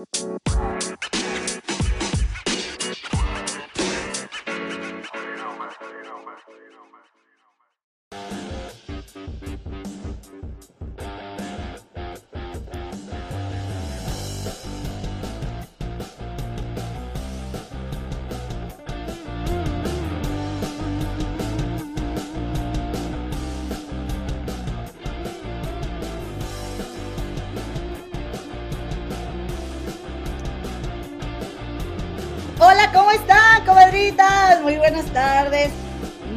Hola, Muy buenas tardes.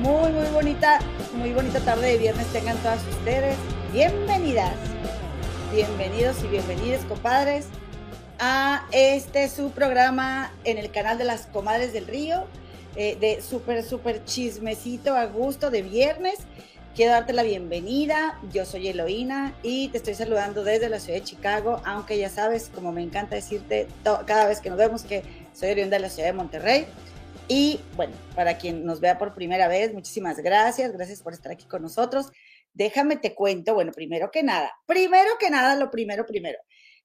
Muy, muy bonita, muy bonita tarde de viernes tengan todas ustedes. Bienvenidas, bienvenidos y bienvenidas, compadres, a este su programa en el canal de las comadres del río, eh, de súper, súper chismecito a gusto de viernes. Quiero darte la bienvenida. Yo soy Eloína y te estoy saludando desde la ciudad de Chicago, aunque ya sabes, como me encanta decirte cada vez que nos vemos, que soy oriunda de la ciudad de Monterrey. Y bueno, para quien nos vea por primera vez, muchísimas gracias. Gracias por estar aquí con nosotros. Déjame te cuento, bueno, primero que nada, primero que nada, lo primero, primero,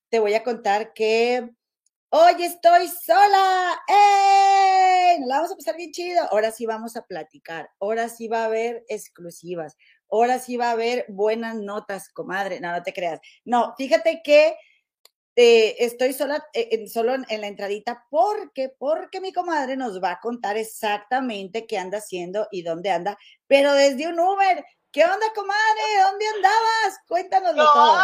te voy a contar que Hoy estoy sola. ¡Eh! Nos la vamos a pasar bien chido. Ahora sí vamos a platicar. Ahora sí va a haber exclusivas. Ahora sí va a haber buenas notas, comadre. No, no te creas. No, fíjate que eh, estoy sola, eh, solo en, la entradita porque, porque mi comadre nos va a contar exactamente qué anda haciendo y dónde anda, pero desde un Uber. ¿Qué onda, comadre? ¿Dónde andabas? Cuéntanoslo no, todo.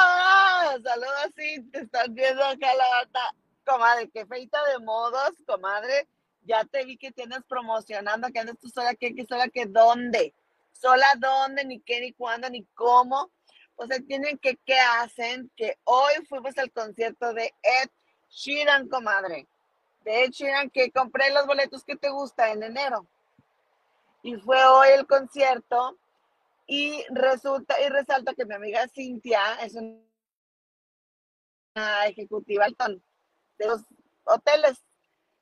Saludos, sí, te estás viendo acá la bata comadre, qué feita de modos, comadre. Ya te vi que tienes promocionando, que andas tú sola, que, que sola, que dónde. Sola dónde, ni qué, ni cuándo, ni cómo. O sea, tienen que, ¿qué hacen? Que hoy fuimos al concierto de Ed Sheeran, comadre. De Ed Sheeran, que compré los boletos que te gusta en enero. Y fue hoy el concierto. Y resulta y resalta que mi amiga Cintia es una ejecutiva de los hoteles.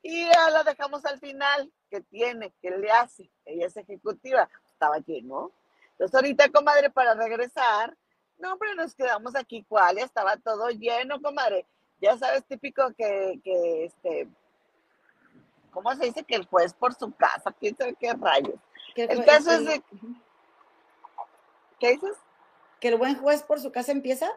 Y ya la dejamos al final, que tiene, que le hace, ella es ejecutiva, estaba lleno. Entonces ahorita, comadre, para regresar, no, hombre, nos quedamos aquí, ¿cuál? Ya estaba todo lleno, comadre. Ya sabes, típico que, que este, ¿cómo se dice? Que el juez por su casa, quién sabe qué rayos. El caso es de... ¿Qué dices? ¿Que el buen juez por su casa empieza?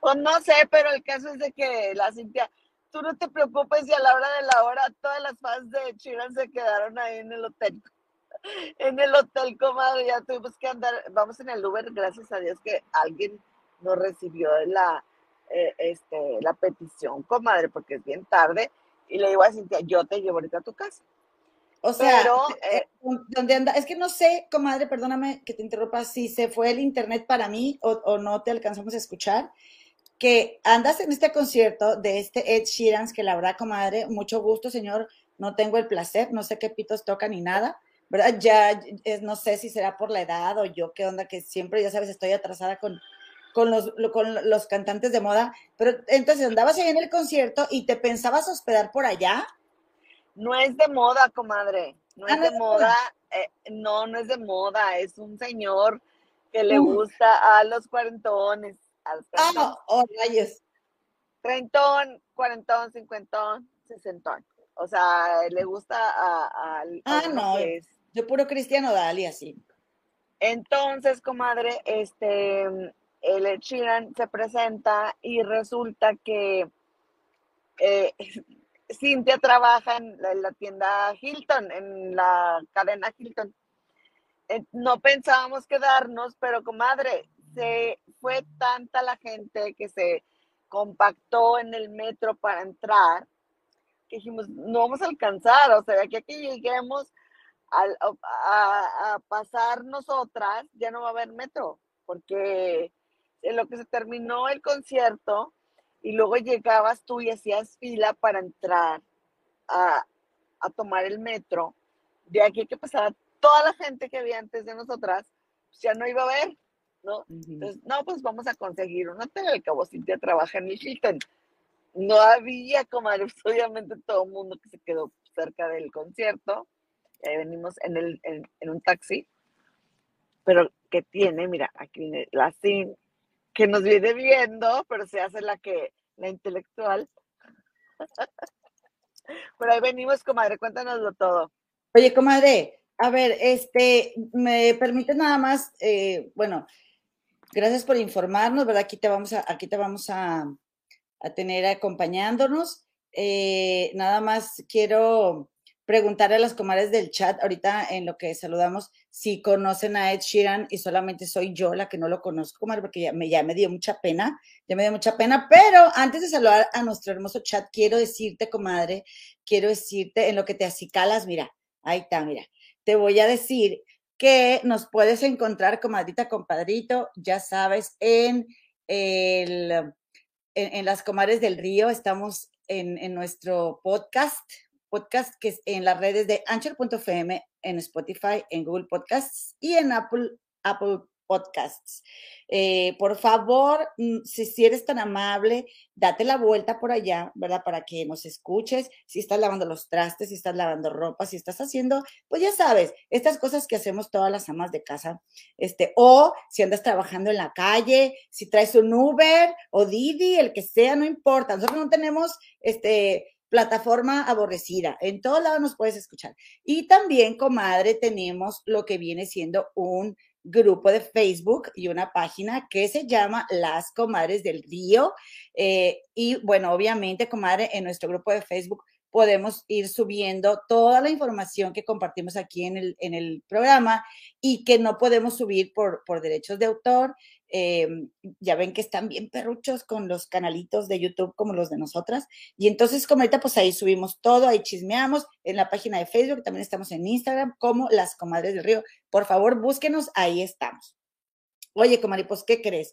Pues no sé, pero el caso es de que la Cintia, tú no te preocupes y a la hora de la hora todas las fans de Chiran se quedaron ahí en el hotel. En el hotel, comadre, ya tuvimos que andar, vamos en el Uber, gracias a Dios que alguien nos recibió la, eh, este, la petición, comadre, porque es bien tarde, y le digo a Cintia, yo te llevo ahorita a tu casa. O sea, eh, eh, ¿dónde anda? Es que no sé, comadre, perdóname que te interrumpa, si se fue el internet para mí o, o no te alcanzamos a escuchar que andas en este concierto de este Ed Sheeran, que la verdad, comadre, mucho gusto, señor, no tengo el placer, no sé qué pitos toca ni nada, ¿verdad? Ya no sé si será por la edad o yo qué onda, que siempre, ya sabes, estoy atrasada con, con, los, con los cantantes de moda, pero entonces andabas ahí en el concierto y te pensabas hospedar por allá. No es de moda, comadre, no ah, es de moda, eh, no, no es de moda, es un señor que le gusta a los cuarentones Ah, oh, rayos. Treintón, cuarentón, cincuentón, sesentón. O sea, le gusta a... ah, no, yo puro cristiano Dali así. Entonces, comadre, este, el se presenta y resulta que eh, Cintia trabaja en la, tienda Hilton, en la cadena Hilton. Eh, no pensábamos quedarnos, pero comadre, se fue tanta la gente que se compactó en el metro para entrar, que dijimos, no vamos a alcanzar, o sea, de aquí a que lleguemos a, a, pasar nosotras, ya no va a haber metro, porque en lo que se terminó el concierto y luego llegabas tú y hacías fila para entrar a, a tomar el metro, de aquí que pasar toda la gente que había antes de nosotras, pues ya no iba a haber. ¿no? Entonces, no, pues vamos a conseguir un hotel, al cabo Cintia trabaja en el Hilton. No había, comadre, obviamente todo el mundo que se quedó cerca del concierto, venimos en, el, en, un taxi, pero que tiene, mira, aquí viene la SIN, que nos viene viendo, pero se hace la que, la intelectual. Por ahí venimos, comadre, cuéntanoslo todo. Oye, comadre, a ver, este, me permite nada más, eh, bueno, gracias por informarnos, ¿verdad? Aquí te vamos a, aquí te vamos a, a tener acompañándonos. Eh, nada más quiero preguntarle a las comadres del chat, ahorita en lo que saludamos, si conocen a Ed Sheeran y solamente soy yo la que no lo conozco, comadre, porque ya me, dio mucha pena, ya me dio mucha pena, pero antes de saludar a nuestro hermoso chat, quiero decirte, comadre, quiero decirte en lo que te acicalas, mira, ahí está, mira, te voy a decir que nos puedes encontrar, comadrita, compadrito, ya sabes, en el, en, las comadres del río, estamos en nuestro podcast, podcast que es en las redes de Anchor.fm, en Spotify, en Google Podcasts y en Apple, Apple Podcasts. Eh, por favor, mm, si, si, eres tan amable, date la vuelta por allá, ¿verdad? Para que nos escuches. Si estás lavando los trastes, si estás lavando ropa, si estás haciendo, pues ya sabes, estas cosas que hacemos todas las amas de casa. Este, o si andas trabajando en la calle, si traes un Uber o Didi, el que sea, no importa. Nosotros no tenemos este plataforma aborrecida. En todos lados nos puedes escuchar. Y también, comadre, tenemos lo que viene siendo un grupo de Facebook y una página que se llama Las Comadres del Río. Eh, y bueno, obviamente, comadre, en nuestro grupo de Facebook podemos ir subiendo toda la información que compartimos aquí en el, en el programa y que no podemos subir por, por derechos de autor. Eh, ya ven que están bien perruchos con los canalitos de YouTube como los de nosotras. Y entonces, como ahorita, pues ahí subimos todo, ahí chismeamos en la página de Facebook, también estamos en Instagram como Las Comadres del Río. Por favor, búsquenos, ahí estamos. Oye, comadre, pues, ¿qué crees?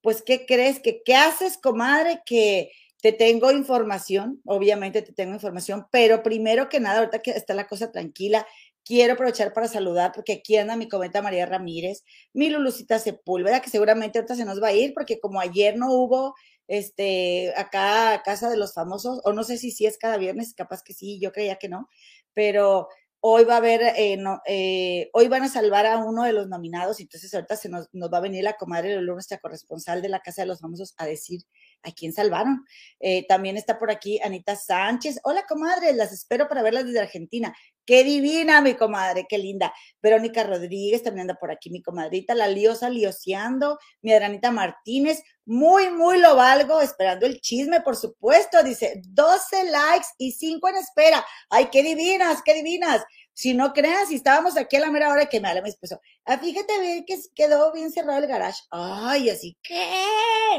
Pues, ¿qué crees? que ¿Qué haces, comadre? Que te tengo información, obviamente te tengo información, pero primero que nada, ahorita que está la cosa tranquila, quiero aprovechar para saludar porque aquí anda mi comenta María Ramírez, mi Lulucita Sepúlveda, que seguramente ahorita se nos va a ir porque como ayer no hubo este acá Casa de los Famosos, o no sé si sí es cada viernes, capaz que sí, yo creía que no, pero hoy va a haber, eh, no, eh, hoy van a salvar a uno de los nominados, entonces ahorita se nos, nos va a venir la comadre Lulu, nuestra corresponsal de la Casa de los Famosos, a decir ¿A quién salvaron? Eh, también está por aquí Anita Sánchez. Hola, comadre, las espero para verlas desde Argentina. Qué divina, mi comadre, qué linda. Verónica Rodríguez también anda por aquí, mi comadrita. La Liosa Lioseando, mi Adranita Martínez. Muy, muy lo valgo, esperando el chisme, por supuesto. Dice 12 likes y 5 en espera. Ay, qué divinas, qué divinas. Si no crean, si estábamos aquí a la mera hora que me habla mi esposo. Ah, fíjate bien que quedó bien cerrado el garage. Ay, así que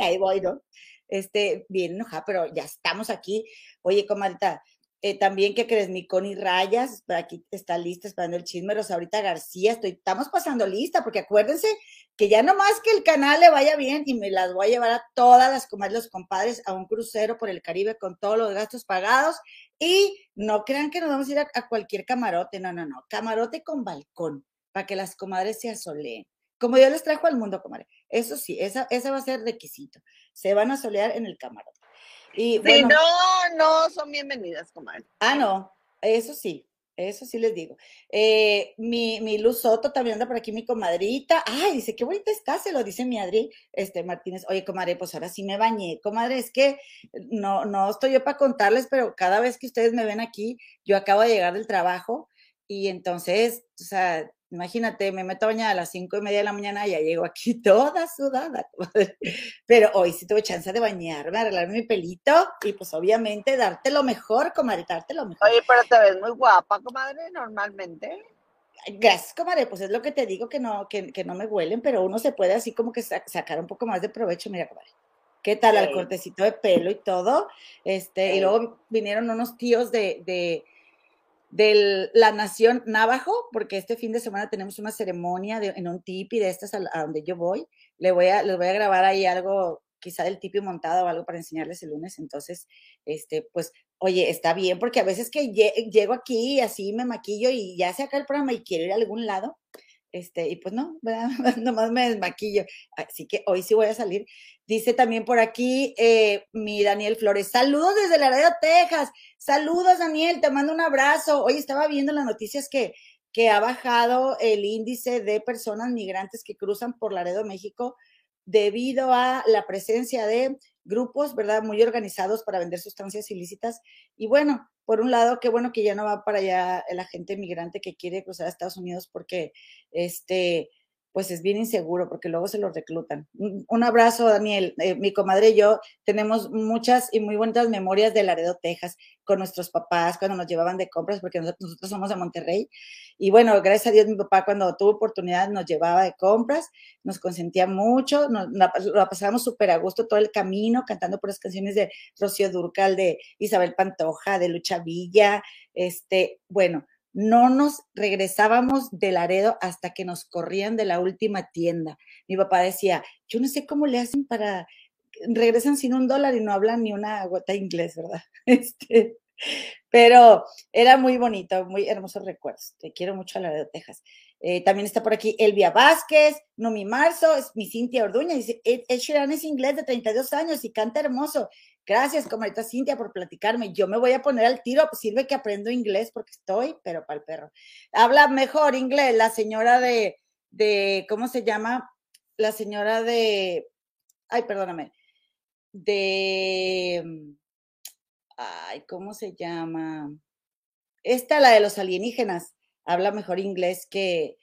ahí voy, ¿no? este, bien enojada, pero ya estamos aquí. Oye, comadita, eh, también, ¿qué crees? Mi Connie Rayas, aquí está lista esperando el chisme. ahorita García, estoy, estamos pasando lista, porque acuérdense que ya nomás que el canal le vaya bien y me las voy a llevar a todas las comadres, los compadres, a un crucero por el Caribe con todos los gastos pagados. Y no crean que nos vamos a ir a, a cualquier camarote, no, no, no, camarote con balcón, para que las comadres se asoleen. Como Dios les trajo al mundo, comadre. Eso sí, esa, ese va a ser requisito. Se van a solear en el camarote. Y, si no, no son bienvenidas, comadre. Ah, no, eso sí, eso sí les digo. Eh, mi, mi, Luz Soto también anda por aquí, mi comadrita. Ay, dice, qué bonita está, se lo dice mi Adri este, Martínez. Oye, comadre, pues ahora sí me bañé. Comadre, es que no, no estoy yo para contarles, pero cada vez que ustedes me ven aquí, yo acabo de llegar del trabajo y entonces, o sea, Imagínate, me meto a bañar a las cinco y media de la mañana y ya llego aquí toda sudada. Pero hoy sí tuve chance de bañarme, arreglarme mi pelito y pues obviamente darte lo mejor, comadre, darte lo mejor. Oye, pero te ves muy guapa, comadre, normalmente. Gracias, comadre, pues es lo que te digo que no, que, que no me huelen, pero uno se puede así como que sacar un poco más de provecho. Mira, comadre. ¿Qué tal? el cortecito de pelo y todo. Este, y luego vinieron unos tíos de, de de la nación Navajo, porque este fin de semana tenemos una ceremonia en un tipi de estas a, donde yo voy. Le voy a, les voy a grabar ahí algo, quizá del tipi montado o algo para enseñarles el lunes. Entonces, este, pues, oye, está bien, porque a veces que llego aquí y así me maquillo y ya se acaba el programa y quiero ir a algún lado, este, y pues no, nomás me desmaquillo. Así que hoy sí voy a salir. Dice también por aquí eh, mi Daniel Flores, saludos desde Laredo, Texas. Saludos, Daniel, te mando un abrazo. Hoy estaba viendo las noticias que, que ha bajado el índice de personas migrantes que cruzan por Laredo, México, debido a la presencia de grupos, ¿verdad? Muy organizados para vender sustancias ilícitas. Y bueno, por un lado, qué bueno que ya no va para allá la gente migrante que quiere cruzar a Estados Unidos porque, este, pues es bien inseguro porque luego se lo reclutan. Un, abrazo, Daniel. Eh, mi comadre y yo tenemos muchas y muy bonitas memorias de Laredo, Texas, con nuestros papás cuando nos llevaban de compras, porque nosotros, somos de Monterrey. Y bueno, gracias a Dios, mi papá cuando tuvo oportunidad nos llevaba de compras, nos consentía mucho, nos, pasábamos súper a gusto todo el camino, cantando por las canciones de Rocío Durcal, de Isabel Pantoja, de Lucha Villa. Este, bueno, no nos regresábamos de Laredo hasta que nos corrían de la última tienda. Mi papá decía, yo no sé cómo le hacen para, regresan sin un dólar y no hablan ni una gota de inglés, ¿verdad? Este, pero era muy bonito, muy hermosos recuerdos. Te quiero mucho a Laredo, Texas. Eh, también está por aquí Elvia Vázquez, Nomi Marzo, es mi Cintia Orduña, dice, Ed, Sheeran es inglés de 32 años y canta hermoso. Gracias, comadita Cintia, por platicarme. Yo me voy a poner al tiro, sirve que aprendo inglés porque estoy, pero para el perro. Habla mejor inglés la señora de, de, ¿cómo se llama? La señora de, ay, perdóname, de, ay, ¿cómo se llama? Esta, la de los alienígenas, habla mejor inglés que,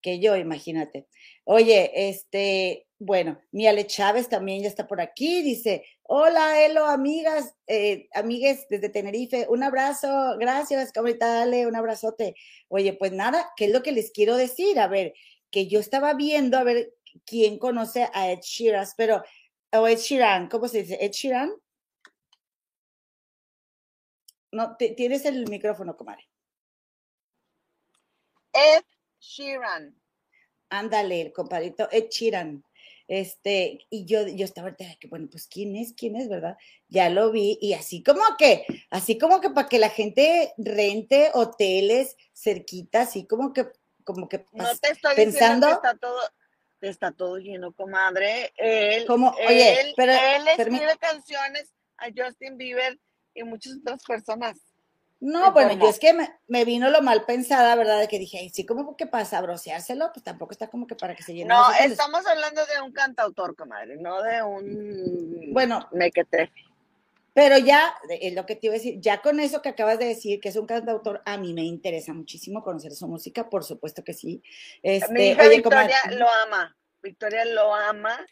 que yo, imagínate. Oye, este, bueno, Ale Chávez también ya está por aquí, dice, hola, Elo, amigas, eh, amigues desde Tenerife, un abrazo, gracias, cabrita, dale, un abrazote. Oye, pues nada, ¿qué es lo que les quiero decir? A ver, que yo estaba viendo, a ver, quién conoce a Ed Sheeran, pero, o Ed Sheeran, ¿cómo se dice? ¿Ed Sheeran? No, tienes el micrófono, comadre. Ed Sheeran. Ándale, el compadrito Ed Sheeran. Este, y yo, yo estaba que, bueno, pues quién es, quién es, ¿verdad? Ya lo vi, y así como que, así como que para que la gente rente hoteles cerquita, así como que, como que no te estoy pensando. está todo, está todo lleno, comadre. Él, como, oye, él, pero, él escribe canciones a Justin Bieber y muchas otras personas. No, bueno, yo es que me, vino lo mal pensada, ¿verdad? De que dije, sí, como que para sabroseárselo, pues tampoco está como que para que se llene. No, estamos hablando de un cantautor, comadre, no de un bueno. Pero ya, es lo que te iba a decir, ya con eso que acabas de decir, que es un cantautor, a mí me interesa muchísimo conocer su música, por supuesto que sí. Este, Mi hija Victoria lo ama, Victoria lo ama.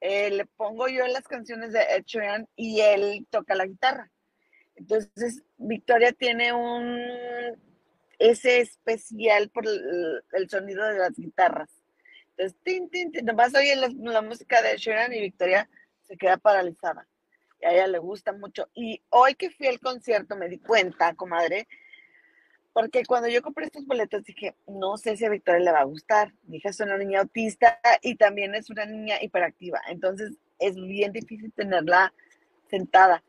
Eh, le pongo yo las canciones de Ed Sheeran y él toca la guitarra. Entonces, Victoria tiene un ese especial por el, sonido de las guitarras. Entonces, tin, tin, tin, nomás oye la, música de Sharon y Victoria se queda paralizada. Y a ella le gusta mucho. Y hoy que fui al concierto me di cuenta, comadre, porque cuando yo compré estos boletos dije, no sé si a Victoria le va a gustar. Hija es una niña autista y también es una niña hiperactiva. Entonces, es bien difícil tenerla sentada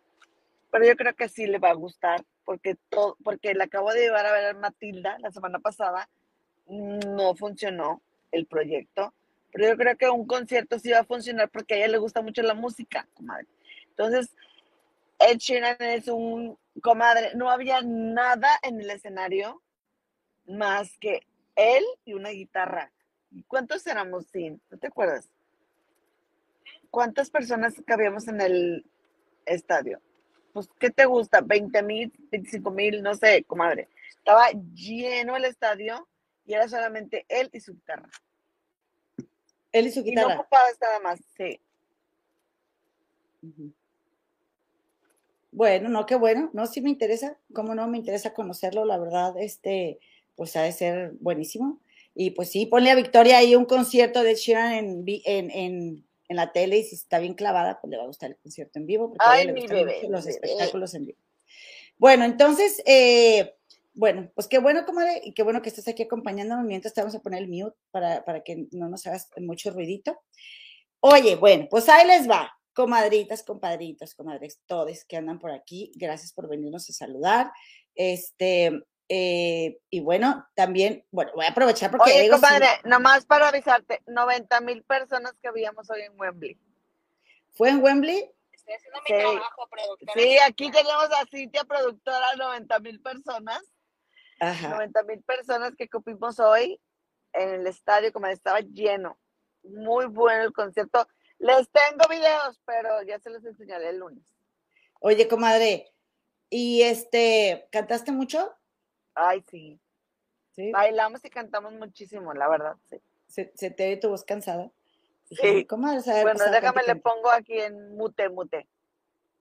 pero yo creo que sí le va a gustar porque todo, porque le acabo de llevar a ver a Matilda la semana pasada, no funcionó el proyecto, pero yo creo que un concierto sí va a funcionar porque a ella le gusta mucho la música, comadre. Entonces, Ed Sheeran es un comadre, no había nada en el escenario más que él y una guitarra. ¿Cuántos éramos sin? ¿No te acuerdas? ¿Cuántas personas cabíamos en el estadio? Pues, ¿qué te gusta? ¿20 mil, 25 mil? No sé, comadre. Estaba lleno el estadio y era solamente él y su guitarra. Él y su guitarra. Y no ocupaba nada más, sí. Bueno, no, qué bueno. No, sí me interesa. ¿Cómo no? Me interesa conocerlo, la verdad, este, pues ha de ser buenísimo. Y pues sí, ponle a Victoria ahí un concierto de Sheeran en, en, en la tele y si está bien clavada, pues le va a gustar el concierto en vivo, porque Ay, mi bebé, los espectáculos en vivo. Bueno, entonces, eh, bueno, pues qué bueno, comadre, y qué bueno que estés aquí acompañándome mientras te vamos a poner el mute para, para que no nos hagas mucho ruidito. Oye, bueno, pues ahí les va, comadritas, compadritos, comadres, todos que andan por aquí, gracias por venirnos a saludar. Este, eh, y bueno, también, bueno, voy a aprovechar porque... Oye, compadre, nomás para avisarte, 90 mil personas que habíamos hoy en Wembley. ¿Fue en Wembley? Estoy haciendo mi trabajo, productora. Sí, aquí tenemos a Cintia, productora, 90 mil personas. Ajá. 90 mil personas que cupimos hoy en el estadio, como estaba lleno. Muy bueno el concierto. Les tengo videos, pero ya se los enseñaré el lunes. Oye, comadre, ¿y este, cantaste mucho? Ay, sí. ¿Sí? Bailamos y cantamos muchísimo, la verdad, sí. ¿Se, se te ve tu voz cansada? Sí. Comadre, bueno, déjame, le pongo aquí en mute, mute.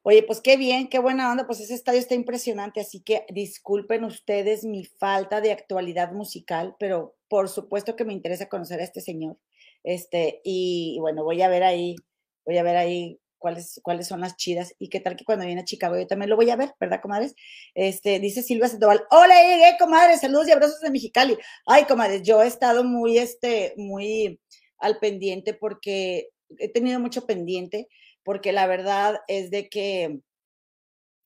Oye, pues qué bien, qué buena onda, pues ese estadio está impresionante, así que disculpen ustedes mi falta de actualidad musical, pero por supuesto que me interesa conocer a este señor. Este, y, bueno, voy a ver ahí, voy a ver ahí cuáles, cuáles son las chidas y qué tal que cuando viene a Chicago yo también lo voy a ver, ¿verdad, comadres? Este, dice Silvia Sandoval, hola, llegué, comadres, saludos y abrazos de Mexicali. Ay, comadres, yo he estado muy, este, muy al pendiente porque he tenido mucho pendiente porque la verdad es de que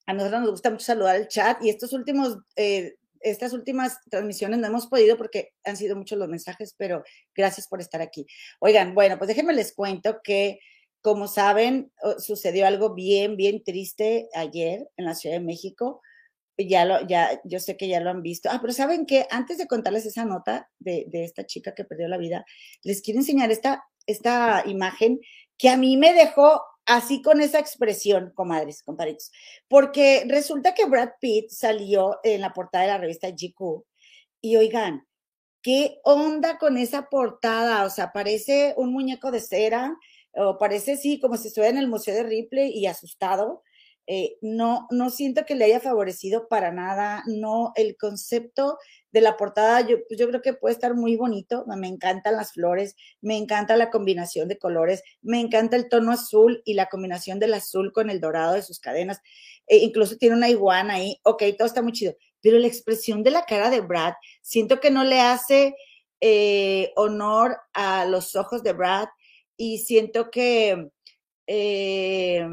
a nosotros nos gusta mucho saludar el chat y estos últimos, eh, estas últimas transmisiones no hemos podido porque han sido muchos los mensajes, pero gracias por estar aquí. Oigan, bueno, pues déjenme les cuento que, como saben, sucedió algo bien, bien triste ayer en la Ciudad de México. Ya lo, ya, yo sé que ya lo han visto. Ah, pero saben que antes de contarles esa nota de, de esta chica que perdió la vida, les quiero enseñar esta, esta imagen que a mí me dejó así con esa expresión, comadres, compadritos, porque resulta que Brad Pitt salió en la portada de la revista GQ y oigan, ¿qué onda con esa portada? O sea, parece un muñeco de cera, parece, sí, como si estuviera en el Museo de Ripley y asustado. Eh, no, no siento que le haya favorecido para nada, no, el concepto de la portada yo, yo creo que puede estar muy bonito, me encantan las flores, me encanta la combinación de colores, me encanta el tono azul y la combinación del azul con el dorado de sus cadenas, e incluso tiene una iguana ahí, ok, todo está muy chido, pero la expresión de la cara de Brad, siento que no le hace eh, honor a los ojos de Brad y siento que, eh,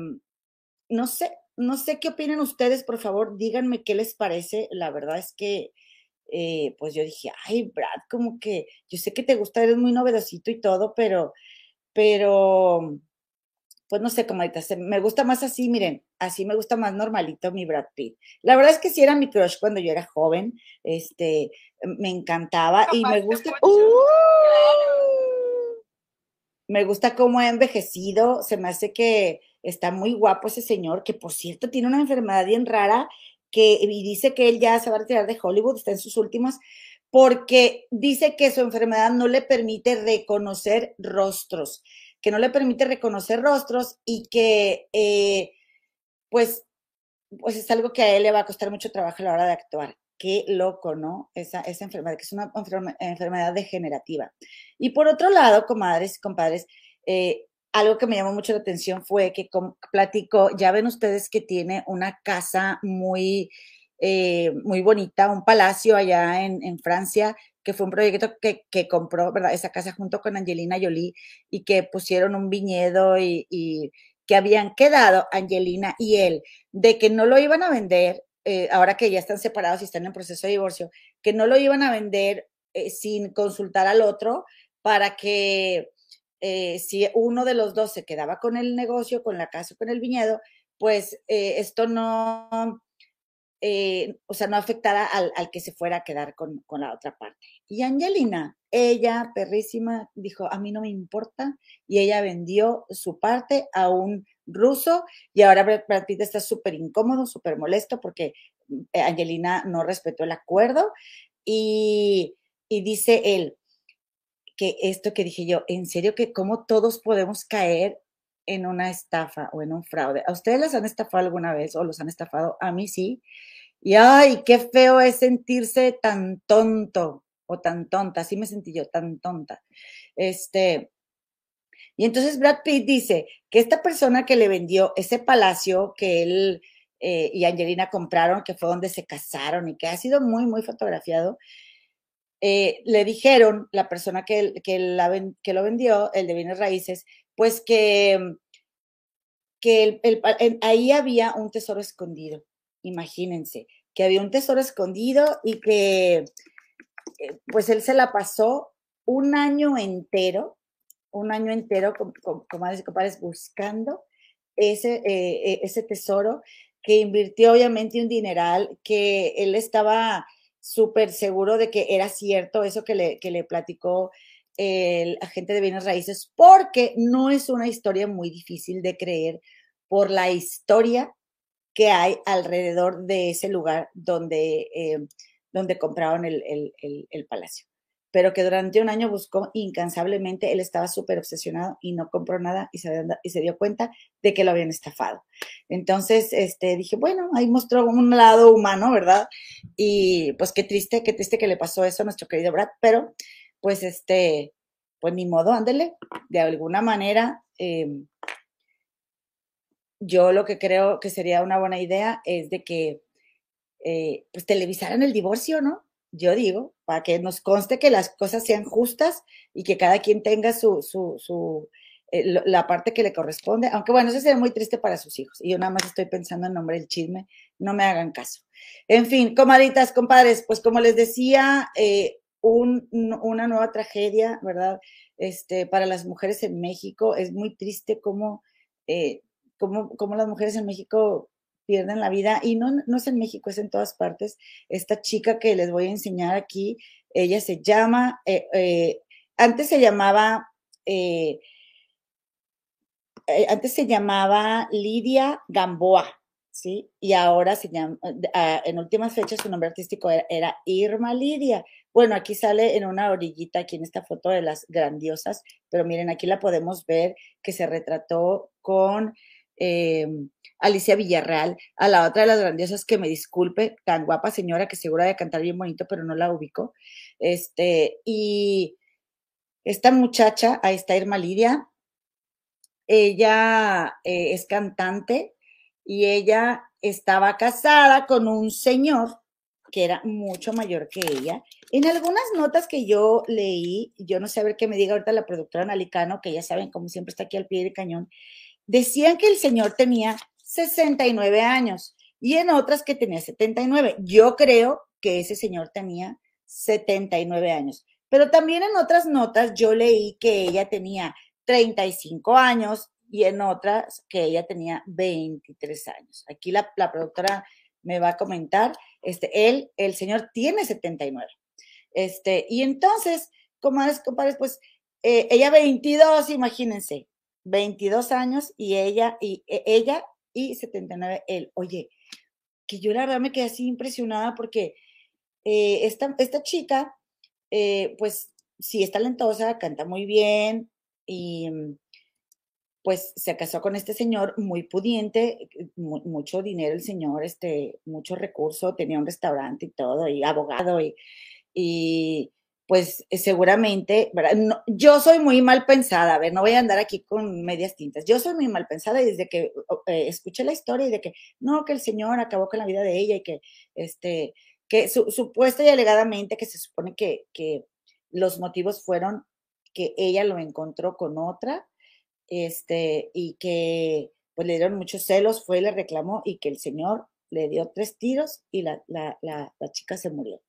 no sé, no sé qué opinan ustedes, por favor, díganme qué les parece. La verdad es que, eh, pues yo dije, ay, Brad, como que yo sé que te gusta, eres muy novedosito y todo, pero, pero, pues no sé, como ahorita, me gusta más así, miren, así me gusta más normalito mi Brad Pitt. La verdad es que sí era mi crush cuando yo era joven, este, me encantaba y me gusta... Me gusta cómo ha envejecido, se me hace que está muy guapo ese señor, que por cierto tiene una enfermedad bien rara, que y dice que él ya se va a retirar de Hollywood, está en sus últimas, porque dice que su enfermedad no le permite reconocer rostros, que no le permite reconocer rostros y que eh, pues, pues es algo que a él le va a costar mucho trabajo a la hora de actuar. Qué loco, ¿no? Esa, esa enfermedad, que es una enfermedad degenerativa. Y por otro lado, comadres y compadres, eh, algo que me llamó mucho la atención fue que platicó, ya ven ustedes que tiene una casa muy, eh, muy bonita, un palacio allá en, Francia, que fue un proyecto que, compró, ¿verdad? Esa casa junto con Angelina Jolie y que pusieron un viñedo y, que habían quedado Angelina y él de que no lo iban a vender, eh, ahora que ya están separados y están en proceso de divorcio, que no lo iban a vender eh, sin consultar al otro para que eh, si uno de los dos se quedaba con el negocio, con la casa, con el viñedo, pues esto no, o sea, no afectara al, que se fuera a quedar con, la otra parte. Y Angelina, ella, perrísima, dijo, a mí no me importa, y ella vendió su parte a un ruso, y ahora Brad Pitt está súper incómodo, súper molesto, porque Angelina no respetó el acuerdo, y, y dice él, que esto que dije yo, en serio que cómo todos podemos caer en una estafa o en un fraude. ¿A ustedes les han estafado alguna vez o los han estafado? A mí sí. Y ay, qué feo es sentirse tan tonto o tan tonta. Así me sentí yo, tan tonta. Este, y entonces Brad Pitt dice que esta persona que le vendió ese palacio que él eh, y Angelina compraron, que fue donde se casaron y que ha sido muy, muy fotografiado, eh, le dijeron, la persona que, que, lo vendió, el de bienes raíces, pues que, que ahí había un tesoro escondido, imagínense, que había un tesoro escondido y que eh, pues él se la pasó un año entero, un año entero, como, compadres, buscando ese, eh, ese tesoro, que invirtió obviamente un dineral, que él estaba súper seguro de que era cierto eso que le, que le platicó el agente de bienes raíces porque no es una historia muy difícil de creer por la historia que hay alrededor de ese lugar donde, eh, donde compraron el, palacio. Pero que durante un año buscó incansablemente, él estaba súper obsesionado y no compró nada y se, y se dio cuenta de que lo habían estafado. Entonces, este, dije, bueno, ahí mostró un lado humano, ¿verdad? Y pues qué triste, qué triste que le pasó eso a nuestro querido Brad, pero pues este, pues ni modo, ándele, de alguna manera. Em, yo lo que creo que sería una buena idea es de que eh, pues televisaran el divorcio, ¿no? Yo digo, para que nos conste que las cosas sean justas y que cada quien tenga su, su, eh, la parte que le corresponde, aunque bueno, eso sería muy triste para sus hijos. Y yo nada más estoy pensando en nombre del chisme, no me hagan caso. En fin, comaditas, compadres, pues como les decía, eh, una nueva tragedia, ¿verdad? Este, para las mujeres en México. Es muy triste cómo, eh, cómo, cómo, las mujeres en México pierden la vida. Y no, no es en México, es en todas partes. Esta chica que les voy a enseñar aquí, ella se llama, eh, eh, antes se llamaba... antes se llamaba Lidia Gamboa, ¿sí? Y ahora se llama, ah, en últimas fechas su nombre artístico era, Irma Lidia. Bueno, aquí sale en una orillita, aquí en esta foto de las grandiosas, pero miren, aquí la podemos ver que se retrató con em, Alicia Villarreal, a la otra de las grandiosas que me disculpe, tan guapa señora que segura de cantar bien bonito, pero no la ubico. Este, y esta muchacha, ahí está Irma Lidia, ella eh, es cantante, y ella estaba casada con un señor que era mucho mayor que ella. En algunas notas que yo leí, yo no sé a ver qué me diga ahorita la productora Nalicano, que ya saben, como siempre está aquí al pie del cañón, decían que el señor tenía 69 años y en otras que tenía 79. Yo creo que ese señor tenía 79 años, pero también en otras notas yo leí que ella tenía 35 años y en otras que ella tenía 23 años. Aquí la, productora me va a comentar, este, él, el señor tiene 79. Este, y entonces, comadres, compadres, pues eh, ella 22, imagínense, 22 años y ella y e, ella y 79 él. Oye, que yo la verdad me quedé así impresionada porque eh, esta, esta chica, eh, pues sí es talentosa, canta muy bien y pues se casó con este señor muy pudiente, eh, mucho dinero el señor, este, mucho recurso, tenía un restaurante y todo, y abogado, y pues eh, seguramente, yo soy muy mal pensada, a ver, no voy a andar aquí con medias tintas, yo soy muy mal pensada y desde que eh, escuché la historia y de que, no, que el señor acabó con la vida de ella y que, este, que su, supuesta y alegadamente que se supone que, que los motivos fueron que ella lo encontró con otra, este, y que pues le dieron muchos celos, fue y le reclamó y que el señor le dio tres tiros y la, la, la, chica se murió.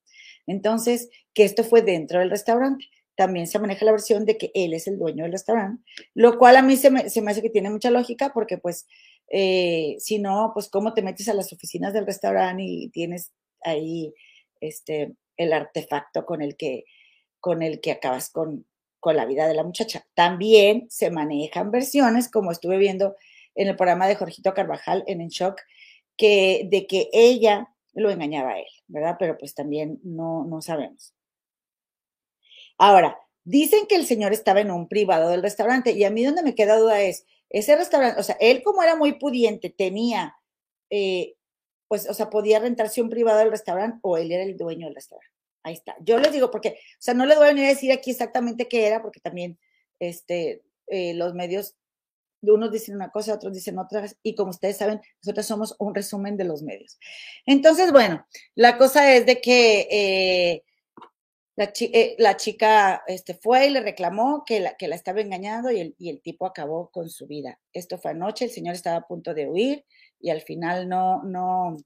Entonces, que esto fue dentro del restaurante. También se maneja la versión de que él es el dueño del restaurante, lo cual a mí se me, hace que tiene mucha lógica porque pues eh, si no, pues cómo te metes a las oficinas del restaurante y tienes ahí este, el artefacto con el que, con el que acabas con, con la vida de la muchacha. También se manejan versiones, como estuve viendo en el programa de Jorgito Carvajal en En Shock, que, de que ella lo engañaba a él, ¿verdad? Pero pues también no, no sabemos. Ahora, dicen que el señor estaba en un privado del restaurante y a mí donde me queda duda es, ese restaurante, o sea, él como era muy pudiente, tenía, eh, pues, o sea, podía rentarse un privado del restaurante o él era el dueño del restaurante. Ahí está. Yo les digo, porque, o sea, no les voy a venir a decir aquí exactamente qué era, porque también este, eh, los medios, unos dicen una cosa, otros dicen otras, y como ustedes saben, nosotros somos un resumen de los medios. Entonces, bueno, la cosa es de que eh, la, eh, la, chica este, fue y le reclamó que la, que la estaba engañando y el, y el tipo acabó con su vida. Esto fue anoche, el señor estaba a punto de huir y al final no, no,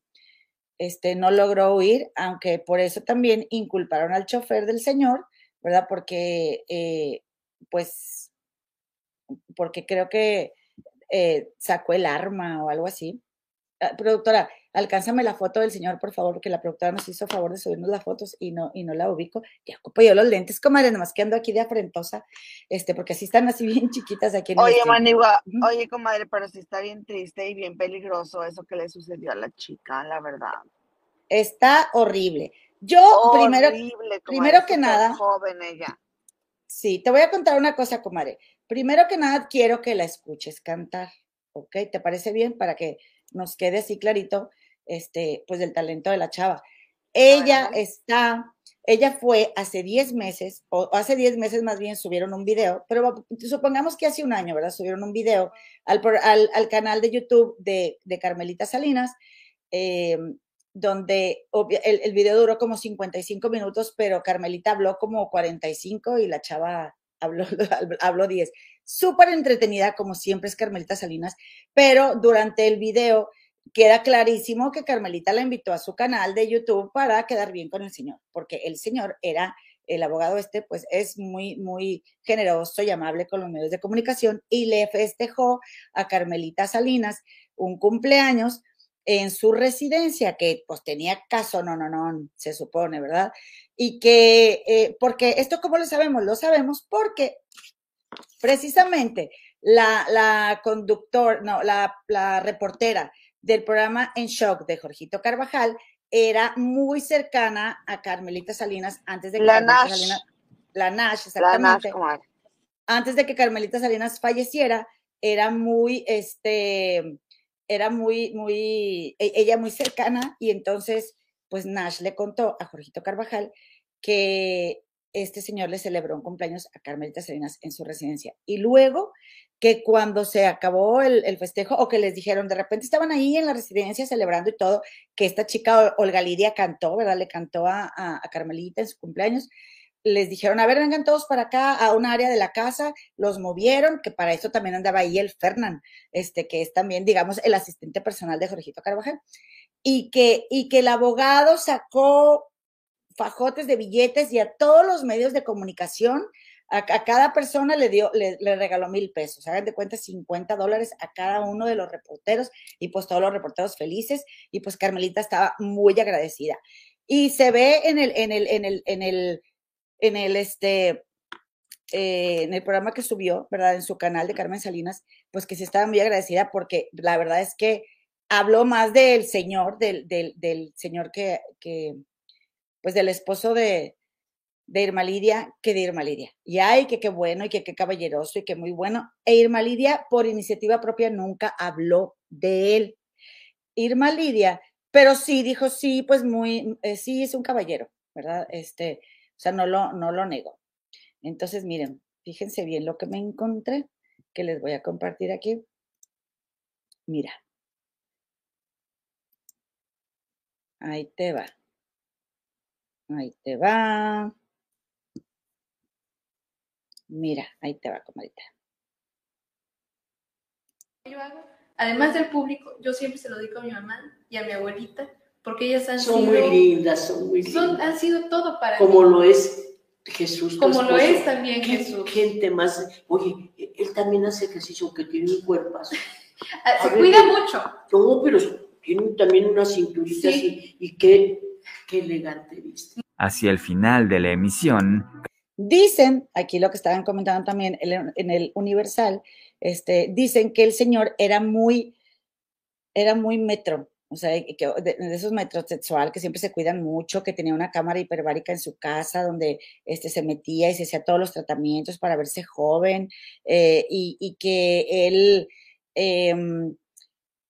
este, no logró huir, aunque por eso también inculparon al chofer del señor, ¿verdad? Porque, eh, pues, porque creo que eh, sacó el arma o algo así. ah, productora, alcánzame la foto del señor, por favor, porque la productora nos hizo favor de subirnos las fotos y no, y no la ubico. Ya ocupo yo los lentes, comadre, nomás que ando aquí de afrentosa, este, porque así están así bien chiquitas aquí en Oye, Manigua, oye, comadre, pero sí está bien triste y bien peligroso eso que le sucedió a la chica, la verdad. Está horrible. Yo, primero, primero que nada. joven ella. Sí, te voy a contar una cosa, comadre. Primero que nada, quiero que la escuches cantar, ¿ok? ¿Te parece bien? Para que nos quede así clarito, este, pues del talento de la chava. Ella está, ella fue hace 10 meses, o hace 10 meses más bien subieron un video, pero supongamos que hace un año, ¿verdad? Subieron un video al, al, canal de YouTube de, de Carmelita Salinas, eh, donde el, el, video duró como 55 minutos, pero Carmelita habló como 45 y la chava habló, habló 10. Súper entretenida, como siempre es Carmelita Salinas, pero durante el video queda clarísimo que Carmelita la invitó a su canal de YouTube para quedar bien con el señor, porque el señor era, el abogado este, pues es muy, muy generoso y amable con los medios de comunicación y le festejó a Carmelita Salinas un cumpleaños en su residencia, que pues tenía caso, no, no, no, se supone, ¿verdad? Y que, eh, porque esto, ¿cómo lo sabemos? Lo sabemos porque precisamente la, la conductor, no, la, la reportera del programa En Shock de Jorgito Carvajal era muy cercana a Carmelita Salinas antes de que la Carmelita Nash. Salinas, la Nash, exactamente. La Nash, antes de que Carmelita Salinas falleciera, era muy, este, era muy, muy, e, ella muy cercana y entonces, pues Nash le contó a Jorgito Carvajal que este señor le celebró un cumpleaños a Carmelita Salinas en su residencia. Y luego que cuando se acabó el, festejo o que les dijeron, de repente estaban ahí en la residencia celebrando y todo, que esta chica Olga Lidia cantó, ¿verdad? Le cantó a, a Carmelita en su cumpleaños les dijeron, a ver, vengan todos para acá a un área de la casa, los movieron, que para eso también andaba ahí el Fernán, este, que es también, digamos, el asistente personal de Jorgito Carvajal, y que, y que el abogado sacó fajotes de billetes y a todos los medios de comunicación, a, cada persona le dio, le, regaló mil pesos, hagan de cuenta 50 dólares a cada uno de los reporteros, y pues todos los reporteros felices, y pues Carmelita estaba muy agradecida. Y se ve en el, en el, en el, en el, en el, este, eh, en el programa que subió, ¿verdad? En su canal de Carmen Salinas, pues que se estaba muy agradecida porque la verdad es que habló más del señor, del, del, del señor que, que, pues del esposo de, de Irma Lidia que de Irma Lidia. Y ay, que qué bueno y que qué caballeroso y que muy bueno. E Irma Lidia, por iniciativa propia, nunca habló de él. Irma Lidia, pero sí dijo, sí, pues muy, eh, sí, es un caballero, ¿verdad? Este, sea, no lo, no lo nego. Entonces, miren, fíjense bien lo que me encontré, que les voy a compartir aquí. Mira. Ahí te va. Ahí te va. Mira, ahí te va, comadita. Yo hago, además del público, yo siempre se lo digo a mi mamá y a mi abuelita, porque ellas han son sido... muy lindas, son muy lindas. Son, han sido todo para Como lo es Jesús. Como lo es también Jesús. Gente más, oye, él también hace ejercicio, aunque tiene un cuerpo ah, Se cuida mucho. No, pero tiene también una cinturita así, y qué, qué elegante viste. Hacia el final de la emisión. Dicen, aquí lo que estaban comentando también en el Universal, este, dicen que el señor era muy, era muy metro, o sea, de, de, esos metrosexual que siempre se cuidan mucho, que tenía una cámara hiperbárica en su casa donde este, se metía y se hacía todos los tratamientos para verse joven eh, y, que él, em,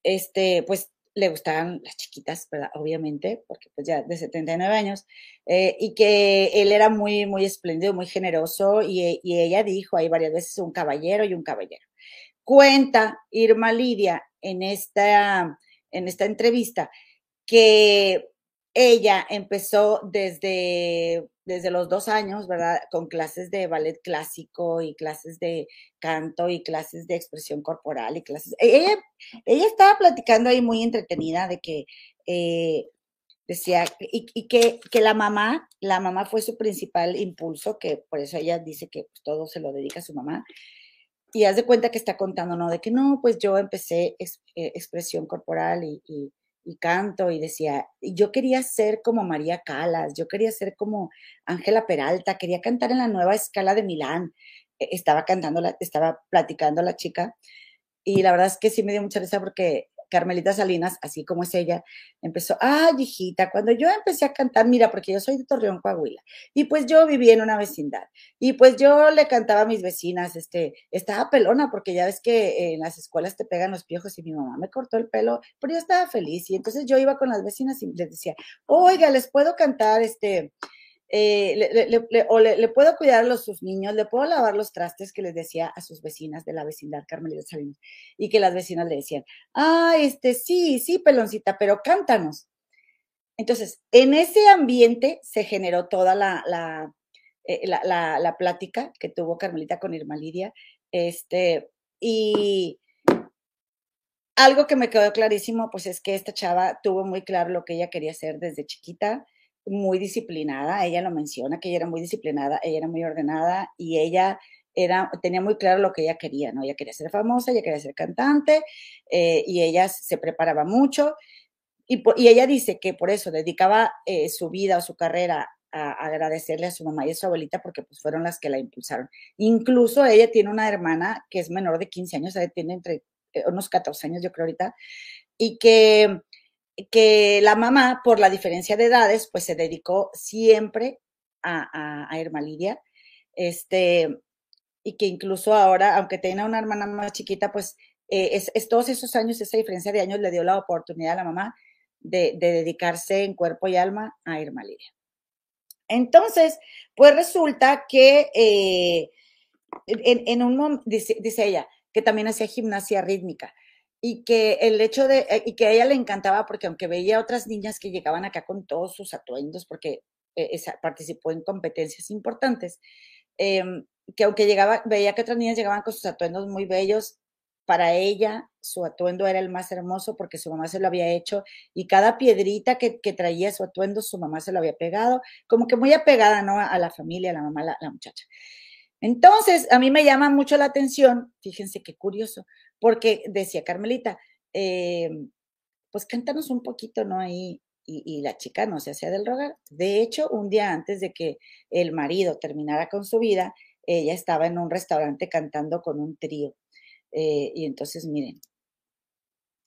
este, pues le gustaban las chiquitas, ¿verdad? Obviamente, porque pues ya de 79 años, eh, y que él era muy, muy espléndido, muy generoso, y, y ella dijo ahí varias veces un caballero y un caballero. Cuenta Irma Lidia en esta en esta entrevista que ella empezó desde, desde los dos años, ¿verdad? Con clases de ballet clásico y clases de canto y clases de expresión corporal y clases. Ella, ella estaba platicando ahí muy entretenida de que eh, decía, y, que, que, la mamá, la mamá fue su principal impulso, que por eso ella dice que pues, todo se lo dedica a su mamá, y haz de cuenta que está contando, ¿no? De que no, pues yo empecé ex- eh, expresión corporal y, canto y decía, yo quería ser como María Calas, yo quería ser como Ángela Peralta, quería cantar en la nueva escala de Milán. Eh, Estaba cantando, la, estaba platicando la chica y la verdad es que sí me dio mucha risa porque Carmelita Salinas, así como es ella, empezó, ay, hijita, cuando yo empecé a cantar, mira, porque yo soy de Torreón, Coahuila, y pues yo viví en una vecindad, y pues yo le cantaba a mis vecinas, este, estaba pelona, porque ya ves que en las escuelas te pegan los piojos, y mi mamá me cortó el pelo, pero yo estaba feliz, y entonces yo iba con las vecinas y les decía, oiga, les puedo cantar, este, eh, o le, puedo cuidar a sus niños, le puedo lavar los trastes que les decía a sus vecinas de la vecindad Carmelita Salinas, y que las vecinas le decían, ah, este, sí, sí, peloncita, pero cántanos. Entonces, en ese ambiente se generó toda la, la, eh, la plática que tuvo Carmelita con Irma Lidia, este, y algo que me quedó clarísimo, pues es que esta chava tuvo muy claro lo que ella quería hacer desde chiquita, muy disciplinada, ella lo menciona, que ella era muy disciplinada, ella era muy ordenada y ella era, tenía muy claro lo que ella quería, ¿no? Ella quería ser famosa, ella quería ser cantante eh, y ella se preparaba mucho y, y ella dice que por eso dedicaba eh, su vida o su carrera a, agradecerle a su mamá y a su abuelita porque pues fueron las que la impulsaron. Incluso ella tiene una hermana que es menor de 15 años, tiene entre eh, unos 14 años yo creo ahorita, y que, que la mamá, por la diferencia de edades, pues se dedicó siempre a, a, Irma Lidia, este, y que incluso ahora, aunque tiene una hermana más chiquita, pues eh, es, es todos esos años, esa diferencia de años le dio la oportunidad a la mamá de, de dedicarse en cuerpo y alma a Irma Lidia. Entonces, pues resulta que eh, en, un momento, dice, ella, que también hacía gimnasia rítmica y que el hecho de, eh, y que a ella le encantaba porque aunque veía otras niñas que llegaban acá con todos sus atuendos, porque eh, participó en competencias importantes, eh, que aunque llegaba, veía que otras niñas llegaban con sus atuendos muy bellos, para ella su atuendo era el más hermoso porque su mamá se lo había hecho y cada piedrita que, que traía su atuendo su mamá se lo había pegado, como que muy apegada ¿no? a la familia, a la mamá, la, la muchacha. Entonces, a mí me llama mucho la atención, fíjense qué curioso, porque decía Carmelita, eh, pues cántanos un poquito, ¿no? Ahí, y, la chica no se hacía del rogar. De hecho, un día antes de que el marido terminara con su vida, ella estaba en un restaurante cantando con un trío. Eh, y entonces, miren,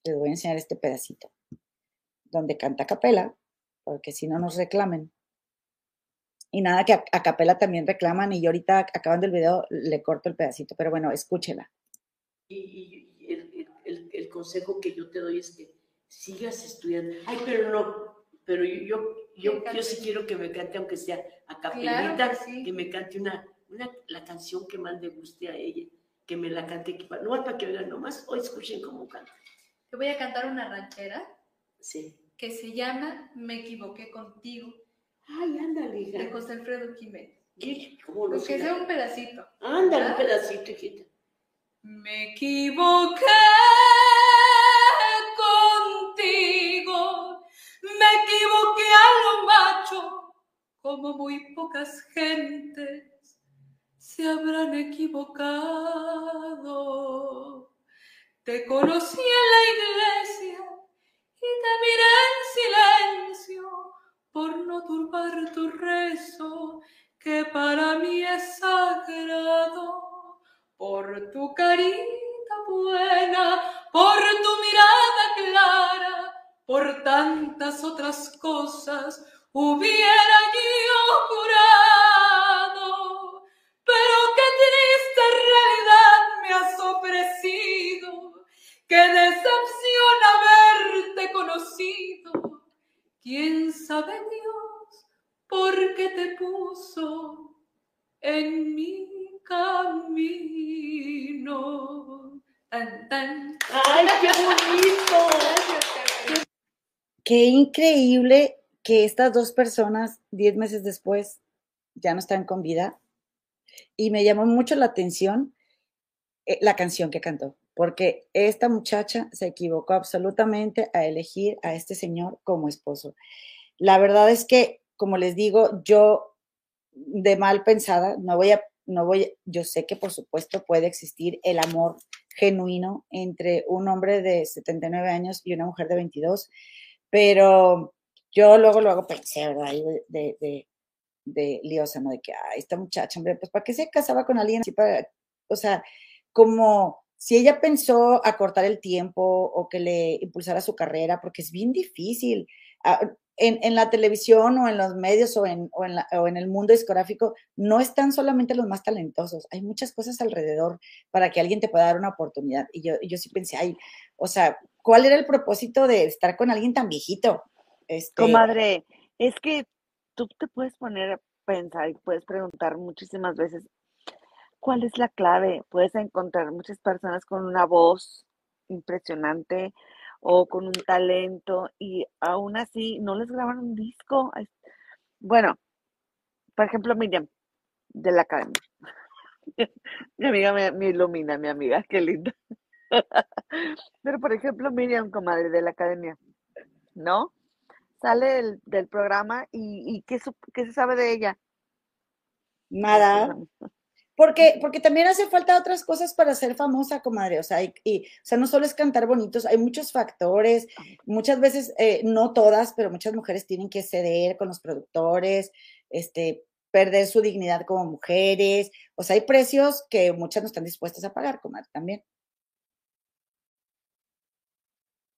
les voy a enseñar este pedacito, donde canta capela, porque si no nos reclamen. Y nada, que a, a, capela también reclaman y yo ahorita acabando el video le corto el pedacito, pero bueno, escúchela. Y, y el, el, el, consejo que yo te doy es que sigas estudiando. Ay, pero no, pero yo, yo, yo, yo sí quiero que me cante, aunque sea a capelita, claro que, sí. que, me cante una, una, la canción que más le guste a ella, que me la cante, no para que vean nomás, hoy escuchen cómo canta. Te voy a cantar una ranchera sí. que se llama Me equivoqué contigo. Ay, ándale, hija. De José Alfredo Jiménez. ¿Qué? ¿Cómo no Porque sea un pedacito. Ándale, ¿verdad? un pedacito, hijita. Me equivoqué contigo, me equivoqué a lo macho, como muy pocas gentes se habrán equivocado. Te conocí en la iglesia y te miré en silencio por no turbar tu rezo, que para mí es sagrado por tu carita buena, por tu mirada clara, por tantas otras cosas hubiera yo jurado. Pero qué triste realidad me has ofrecido, qué decepción haberte conocido. ¿Quién sabe Dios por qué te puso en mi camino. Tan, tan. ¡Ay, qué bonito! Qué increíble que estas dos personas, diez meses después, ya no están con vida. Y me llamó mucho la atención eh, la canción que cantó, porque esta muchacha se equivocó absolutamente a elegir a este señor como esposo. La verdad es que, como les digo, yo de mal pensada, no voy a no voy, yo sé que por supuesto puede existir el amor genuino entre un hombre de 79 años y una mujer de 22, pero yo luego, luego pensé, ¿verdad? De, de, de, liosa, ¿no? De que, ay, esta muchacha, hombre, pues ¿para qué se casaba con alguien así? Para, o sea, como si ella pensó acortar el tiempo o que le impulsara su carrera, porque es bien difícil. En, en, la televisión o en los medios o en, o, en la, o en, el mundo discográfico no están solamente los más talentosos, hay muchas cosas alrededor para que alguien te pueda dar una oportunidad. Y yo, yo sí pensé, ay, o sea, ¿cuál era el propósito de estar con alguien tan viejito? Este... Comadre, es que tú te puedes poner a pensar y puedes preguntar muchísimas veces, ¿cuál es la clave? Puedes encontrar muchas personas con una voz impresionante, o con un talento y aún así no les graban un disco. Bueno, por ejemplo, Miriam, de la academia. mi amiga me, ilumina, mi amiga, qué linda. Pero por ejemplo, Miriam, comadre de la academia, ¿no? Sale del programa y, y ¿qué, ¿qué se sabe de ella? Nada. Porque, porque también hace falta otras cosas para ser famosa, comadre. O sea, y, y, o sea, no solo es cantar bonitos, hay muchos factores. Muchas veces, eh, no todas, pero muchas mujeres tienen que ceder con los productores, este, perder su dignidad como mujeres. O sea, hay precios que muchas no están dispuestas a pagar, comadre, también.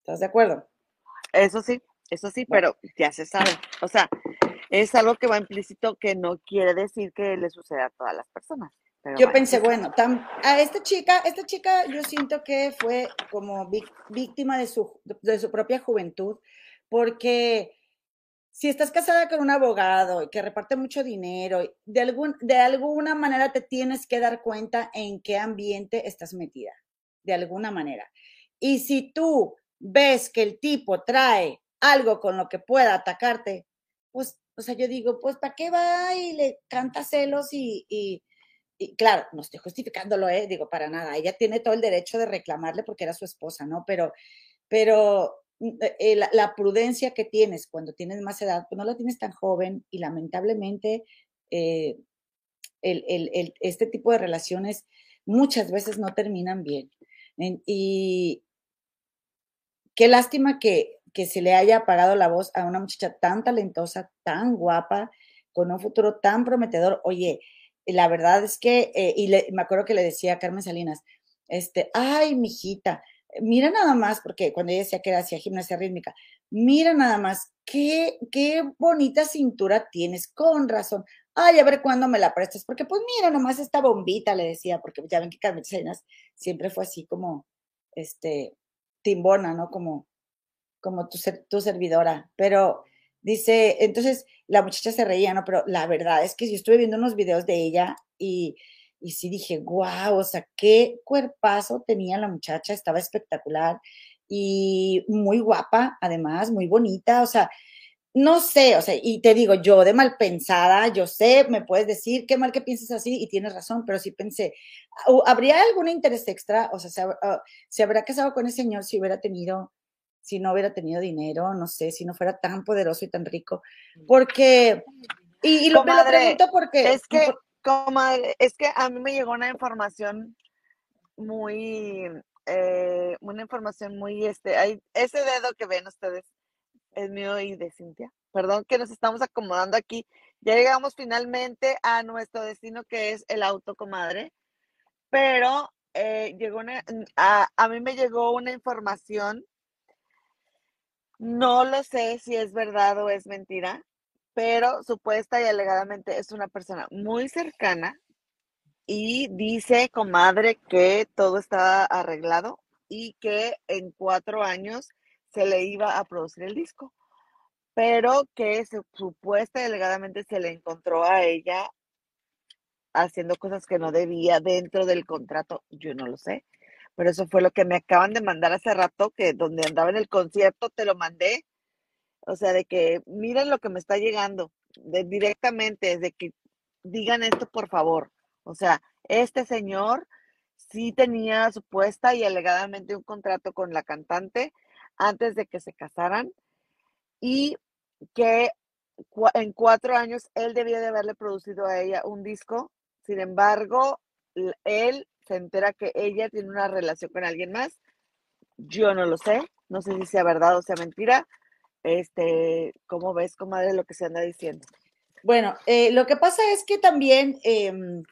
¿Estás de acuerdo? Eso sí, eso sí, bueno. pero ya se sabe. O sea, es algo que va implícito que no quiere decir que le suceda a todas las personas. Yo pensé, bueno, a esta chica, esta chica yo siento que fue como víctima de su, de su propia juventud, porque si estás casada con un abogado y que reparte mucho dinero, de, algún, de alguna manera te tienes que dar cuenta en qué ambiente estás metida, de alguna manera. Y si tú ves que el tipo trae algo con lo que pueda atacarte, pues, o sea, yo digo, pues, ¿para qué va y le canta celos y, y y claro, no estoy justificándolo, ¿eh? digo, para nada, ella tiene todo el derecho de reclamarle porque era su esposa, ¿no? Pero, pero mm, eh, eh, la, prudencia que tienes cuando tienes más edad, pues no la tienes tan joven y lamentablemente eh, el, el, el, este tipo de relaciones muchas veces no terminan bien. Y qué lástima que, que se le haya apagado la voz a una muchacha tan talentosa, tan guapa, con un futuro tan prometedor. Oye, la verdad es que, eh, y me acuerdo que le decía a Carmen Salinas, este, ay, mijita, mira nada más, porque cuando ella decía que era gimnasia rítmica, mira nada más, qué, qué bonita cintura tienes, con razón. Ay, a ver cuándo me la prestas, porque pues mira nomás esta bombita, le decía, porque ya ven que Carmen Salinas siempre fue así como, este, timbona, ¿no? Como, como tu, tu servidora, pero Dice, entonces la muchacha se reía, ¿no? Pero la verdad es que yo estuve viendo unos videos de ella y, y sí dije, wow, o sea, qué cuerpazo tenía la muchacha, estaba espectacular y muy guapa, además, muy bonita, o sea, no sé, o sea, y te digo, yo de mal pensada, yo sé, me puedes decir qué mal que pienses así y tienes razón, pero sí pensé, ¿habría algún interés extra? O sea, ¿se, uh, ¿se habrá casado con ese señor si hubiera tenido si no hubiera tenido dinero, no sé, si no fuera tan poderoso y tan rico. Porque, y, y lo, comadre, me lo pregunto porque... Es que, comadre, es que a mí me llegó una información muy, eh, una información muy, este, hay, ese dedo que ven ustedes es mío y de Cintia. Perdón que nos estamos acomodando aquí. Ya llegamos finalmente a nuestro destino que es el auto, comadre. Pero eh, llegó una, a, a mí me llegó una información no lo sé si es verdad o es mentira, pero supuesta y alegadamente es una persona muy cercana y dice, comadre, que todo estaba arreglado y que en cuatro años se le iba a producir el disco, pero que supuesta y alegadamente se le encontró a ella haciendo cosas que no debía dentro del contrato, yo no lo sé. Pero eso fue lo que me acaban de mandar hace rato, que donde andaba en el concierto te lo mandé. O sea, de que miren lo que me está llegando directamente, de que digan esto por favor. O sea, este señor sí tenía supuesta y alegadamente un contrato con la cantante antes de que se casaran y que en cuatro años él debía de haberle producido a ella un disco Sin embargo, él se entera que ella tiene una relación con alguien más. Yo no lo sé, no sé si sea verdad o sea mentira. Este, ¿cómo ves, comadre, lo que se anda diciendo? Bueno, eh, lo que pasa es que también, em,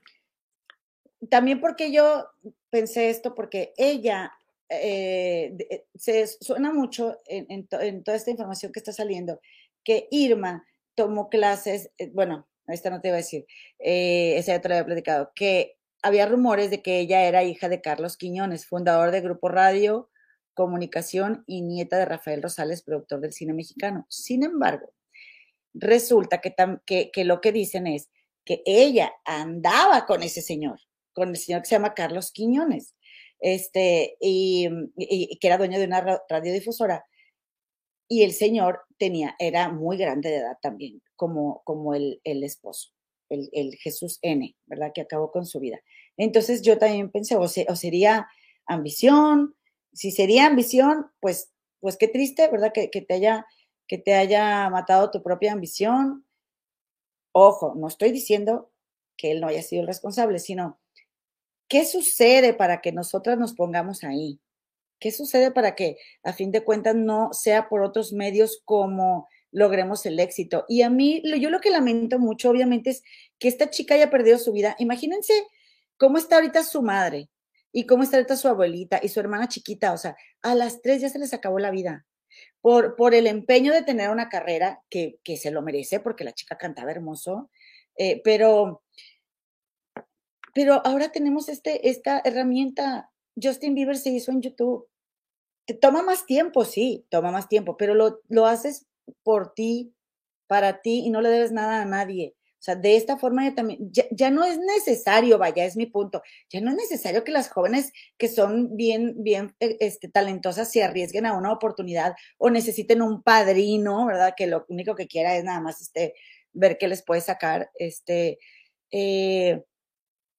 también porque yo pensé esto, porque ella eh, eh, se suena mucho en, toda esta información que está saliendo, que Irma tomó clases, bueno, esta no te iba a decir, esa ya te lo había platicado, que había rumores de que ella era hija de Carlos Quiñones, fundador de Grupo Radio Comunicación y nieta de Rafael Rosales, productor del cine mexicano. Sin embargo, resulta que, lo que dicen es que ella andaba con ese señor, con el señor que se llama Carlos Quiñones, este, y, que era dueño de una radiodifusora. Y el señor tenía, era muy grande de edad también, como, como el, esposo, el, Jesús N, ¿verdad? Que acabó con su vida. Entonces yo también pensé, o, o sería ambición, si sería ambición, pues, pues qué triste, ¿verdad? Que, que, te haya, que te haya matado tu propia ambición. Ojo, no estoy diciendo que él no haya sido el responsable, sino ¿qué sucede para que nosotras nos pongamos ahí? ¿Qué sucede para que a fin de cuentas no sea por otros medios como logremos el éxito? Y a mí, yo lo que lamento mucho, obviamente, es que esta chica haya perdido su vida. Imagínense cómo está ahorita su madre, y cómo está ahorita su abuelita y su hermana chiquita, o sea, a las tres ya se les acabó la vida. Por, por el empeño de tener una carrera que, que se lo merece, porque la chica cantaba hermoso, eh, pero, pero ahora tenemos este, esta herramienta. Justin Bieber se hizo en YouTube. Toma más tiempo, sí, toma más tiempo, pero lo, lo haces por ti, para ti, y no le debes nada a nadie. O sea, de esta forma ya también, ya, no es necesario, vaya, es mi punto, ya no es necesario que las jóvenes que son bien, bien eh, este, talentosas se arriesguen a una oportunidad o necesiten un padrino, ¿verdad? Que lo único que quiera es nada más este, ver qué les puede sacar, este, eh,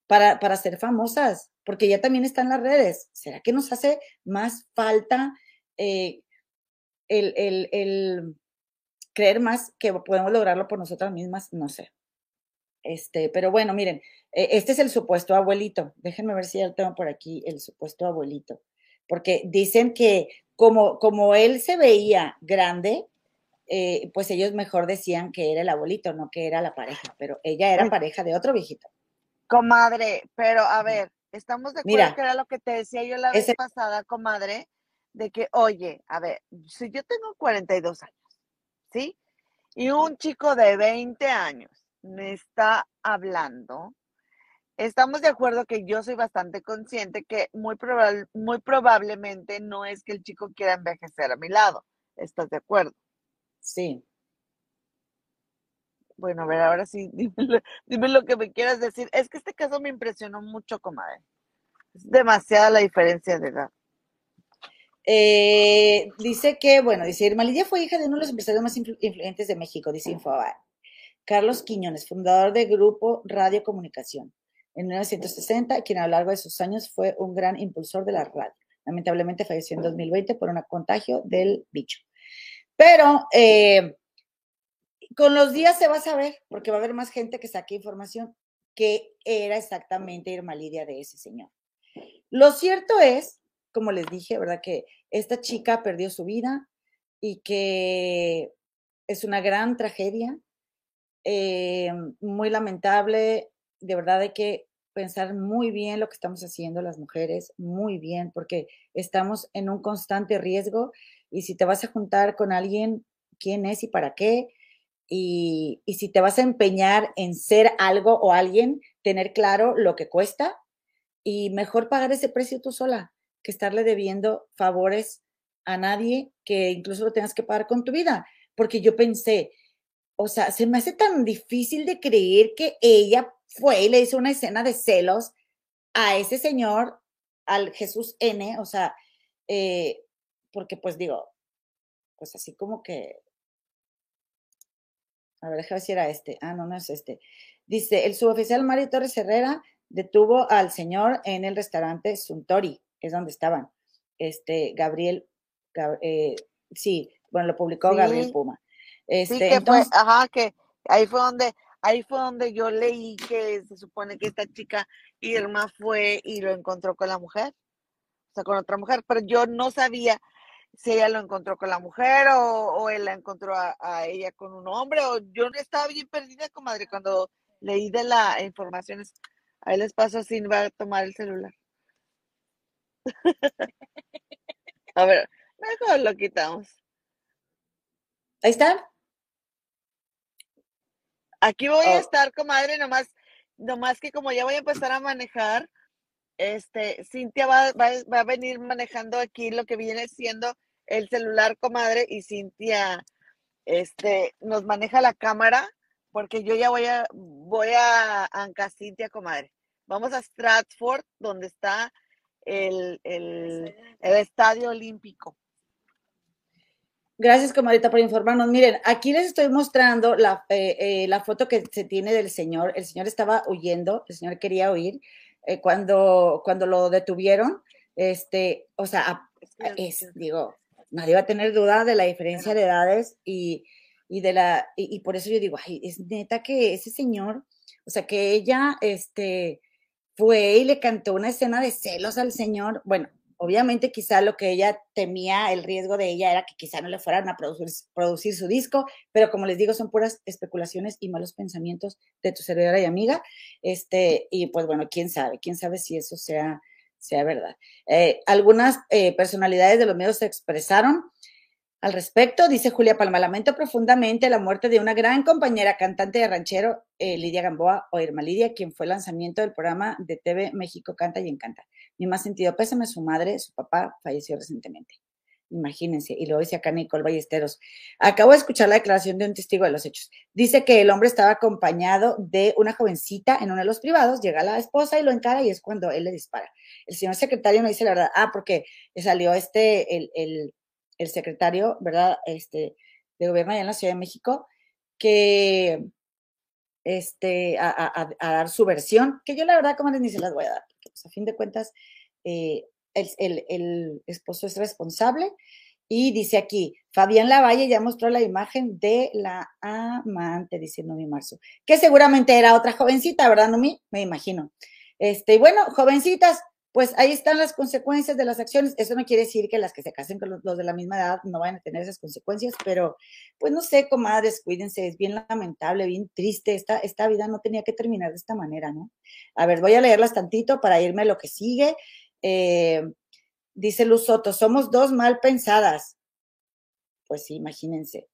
para, para ser famosas, porque ya también están las redes. ¿Será que nos hace más falta eh, el, el creer más que podemos lograrlo por nosotras mismas? No sé. Este, pero bueno, miren, e, este es el supuesto abuelito. Déjenme ver si ya tengo por aquí el supuesto abuelito. Porque dicen que como, como él se veía grande, eh, pues ellos mejor decían que era el abuelito, no que era la pareja, pero ella era pareja de otro viejito. Comadre, pero a ver, estamos de acuerdo que era lo que te decía yo la vez pasada, comadre, de que, oye, a ver, si yo tengo 42 años, ¿sí? Y un chico de 20 años me está hablando, estamos de acuerdo que yo soy bastante consciente que muy, muy probablemente no es que el chico quiera envejecer a mi lado. ¿Estás de acuerdo? Sí. Bueno, a ver, ahora sí, dime lo, que me quieras decir. Es que este caso me impresionó mucho, comadre. Es demasiada la diferencia de edad. Eh, dice que, bueno, dice Irma Lidia fue hija de uno de los empresarios más influyentes de México, dice Infobae. Carlos Quiñones, fundador del Grupo Radio Comunicación. En 1960, quien a lo largo de sus años fue un gran impulsor de la radio. Lamentablemente falleció en 2020 por un contagio del bicho. Pero eh, con los días se va a saber, porque va a haber más gente que saque información, que era exactamente Irma Lidia de ese señor. Lo cierto es, como les dije, ¿verdad? Que esta chica perdió su vida y que es una gran tragedia eh, muy lamentable, de verdad hay que pensar muy bien lo que estamos haciendo las mujeres, muy bien, porque estamos en un constante riesgo y si te vas a juntar con alguien, quién es y para qué, y, y si te vas a empeñar en ser algo o alguien, tener claro lo que cuesta y mejor pagar ese precio tú sola que estarle debiendo favores a nadie que incluso lo tengas que pagar con tu vida. Porque yo pensé, o sea, se me hace tan difícil de creer que ella fue y le hizo una escena de celos a ese señor, al Jesús N, o sea, eh, porque pues digo, pues así como que, a ver, déjame si era este, ah, no, no es este. Dice, el suboficial Mario Torres Herrera detuvo al señor en el restaurante Suntory, es donde estaban, este, Gabriel, eh, sí, bueno, lo publicó Gabriel Puma. Este, sí, que fue, ajá, que ahí fue donde ahí fue donde yo leí que se supone que esta chica Irma fue y lo encontró con la mujer, o sea, con otra mujer, pero yo no sabía si ella lo encontró con la mujer o, él la encontró a, ella con un hombre, o yo estaba bien perdida, comadre, cuando leí de la información. Ahí les paso sin va a tomar el celular. A ver, mejor lo quitamos. Ahí está. Aquí voy a oh. estar, comadre, nomás, nomás que como ya voy a empezar a manejar, este, Cintia va, va, a venir manejando aquí lo que viene siendo el celular, comadre, y Cintia, este, nos maneja la cámara, porque yo ya voy a, voy a Anca Cintia, comadre. Vamos a Stratford, donde está el, el, el Estadio Olímpico. Gracias, comadita, por informarnos. Miren, aquí les estoy mostrando la, eh, eh, la, foto que se tiene del señor. El señor estaba huyendo, el señor quería huir. Eh, cuando, cuando lo detuvieron, este, o sea, es, digo, nadie va a tener duda de la diferencia de edades y, y de la, y, por eso yo digo, ay, es neta que ese señor, o sea, que ella, este, fue y le cantó una escena de celos al señor. Bueno, obviamente quizá lo que ella temía, el riesgo de ella era que quizá no le fueran a producir, su disco, pero como les digo, son puras especulaciones y malos pensamientos de tu servidora y amiga. Este, y pues bueno, quién sabe, quién sabe si eso sea, sea verdad. Eh, algunas eh, personalidades de los medios se expresaron al respecto, dice Julia Palma, lamento profundamente la muerte de una gran compañera cantante de ranchero, eh, Lidia Gamboa o Irma Lidia, quien fue el lanzamiento del programa de TV México Canta y Encanta. Mi más sentido pésame, su madre, su papá falleció recientemente. Imagínense. Y luego dice acá Nicole Ballesteros. Acabo de escuchar la declaración de un testigo de los hechos. Dice que el hombre estaba acompañado de una jovencita en uno de los privados. Llega la esposa y lo encara y es cuando él le dispara. El señor secretario no dice la verdad. Ah, porque salió este, el, el el secretario, ¿verdad? Este, de gobierno allá en la Ciudad de México, que este, a, dar su versión, que yo la verdad, como les ni se las voy a dar, porque pues, a fin de cuentas, eh, el, el, esposo es responsable. Y dice aquí, Fabián Lavalle ya mostró la imagen de la amante, dice Nomi Marzo, que seguramente era otra jovencita, ¿verdad, Nomi? Me imagino. Este, bueno, jovencitas, pues ahí están las consecuencias de las acciones. Eso no quiere decir que las que se casen con los, de la misma edad no vayan a tener esas consecuencias, pero pues no sé, comadres, cuídense, es bien lamentable, bien triste. Esta, esta vida no tenía que terminar de esta manera, ¿no? A ver, voy a leerlas tantito para irme a lo que sigue. Eh, dice Luz Soto, somos dos mal pensadas. Pues sí, imagínense.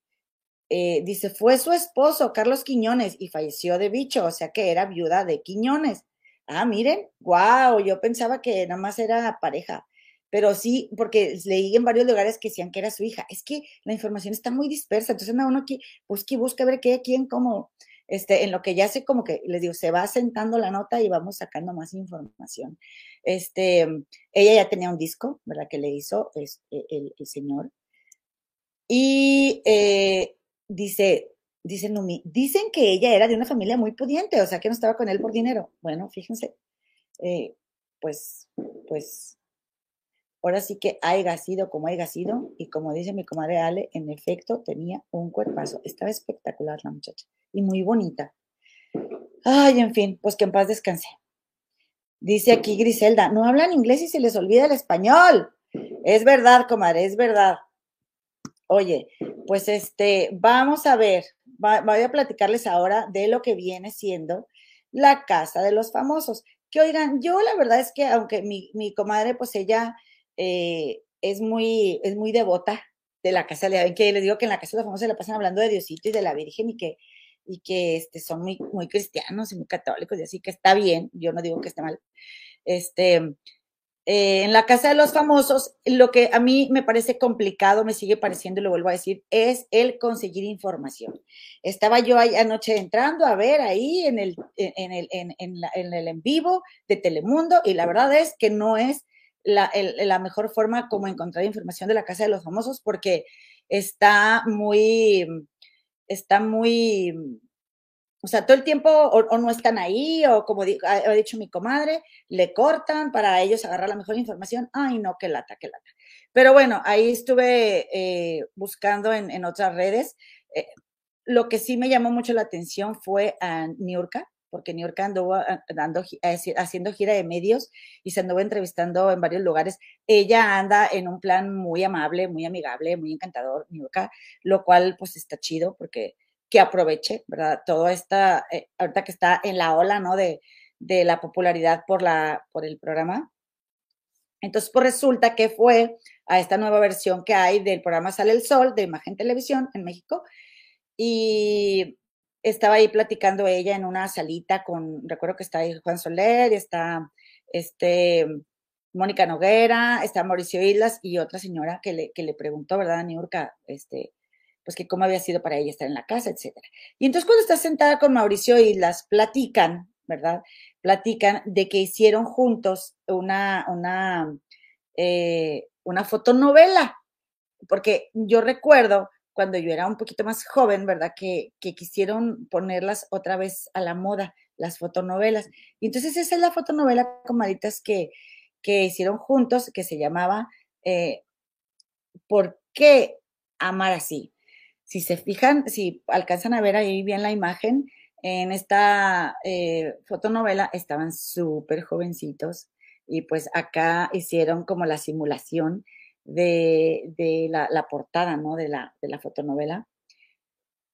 Eh, dice, fue su esposo, Carlos Quiñones, y falleció de bicho, o sea que era viuda de Quiñones. Ah, miren, wow, yo pensaba que nada más era pareja, pero sí, porque leí en varios lugares que decían que era su hija. Es que la información está muy dispersa, entonces uno aquí busca y busca ver qué, quién, cómo, este, en lo que ya sé, como que les digo, se va sentando la nota y vamos sacando más información. Este, ella ya tenía un disco, ¿verdad? Que le hizo este, el, señor. Y eh, dice, dice Numi, dicen que ella era de una familia muy pudiente, o sea, que no estaba con él por dinero. Bueno, fíjense, eh, pues, pues, ahora sí que haya sido como haya sido, y como dice mi comadre Ale, en efecto tenía un cuerpazo. Estaba espectacular la muchacha, y muy bonita. Ay, en fin, pues que en paz descanse. Dice aquí Griselda, no hablan inglés y se les olvida el español. Es verdad, comadre, es verdad. Oye, pues este, vamos a ver, voy a platicarles ahora de lo que viene siendo la casa de los famosos. Que oigan, yo la verdad es que aunque mi, mi comadre, pues ella eh, es, muy, es muy devota de la casa, de que les digo que en la casa de los famosos se la pasan hablando de Diosito y de la Virgen y que, y que este, son muy, muy cristianos y muy católicos y así que está bien, yo no digo que esté mal. Este, eh, en la casa de los famosos, lo que a mí me parece complicado, me sigue pareciendo y lo vuelvo a decir, es el conseguir información. Estaba yo anoche entrando a ver ahí en el en, el, en, el en vivo de Telemundo y la verdad es que no es la, la mejor forma como encontrar información de la casa de los famosos porque está muy, está muy o sea, todo el tiempo o, no están ahí, o como ha, dicho mi comadre, le cortan para ellos agarrar la mejor información. Ay, no, qué lata, qué lata. Pero bueno, ahí estuve eh, buscando en, otras redes. Eh, lo que sí me llamó mucho la atención fue a Niurka, porque Niurka anduvo ah, dando, haciendo gira de medios y se anduvo entrevistando en varios lugares. Ella anda en un plan muy amable, muy amigable, muy encantador, Niurka, lo cual pues está chido porque que aproveche, ¿verdad? Todo esta, eh, ahorita que está en la ola, ¿no? De, de la popularidad por, la, por el programa. Entonces, pues resulta que fue a esta nueva versión que hay del programa Sale el Sol de Imagen Televisión en México y estaba ahí platicando ella en una salita con, recuerdo que está ahí Juan Soler, está este, Mónica Noguera, está Mauricio Islas y otra señora que le, que le preguntó, ¿verdad, Niurka? Este, pues que cómo había sido para ella estar en la casa, etcétera. Y entonces cuando está sentada con Mauricio Islas, platican, ¿verdad? Platican de que hicieron juntos una, una, eh, una fotonovela, porque yo recuerdo cuando yo era un poquito más joven, ¿verdad? Que, que quisieron ponerlas otra vez a la moda, las fotonovelas. Y entonces esa es la fotonovela, comaditas, que, que hicieron juntos, que se llamaba eh, ¿Por qué amar así? Si se fijan, si alcanzan a ver ahí bien la imagen, en esta eh, fotonovela estaban súper jovencitos y pues acá hicieron como la simulación de, la, portada, ¿no? De la, de la fotonovela.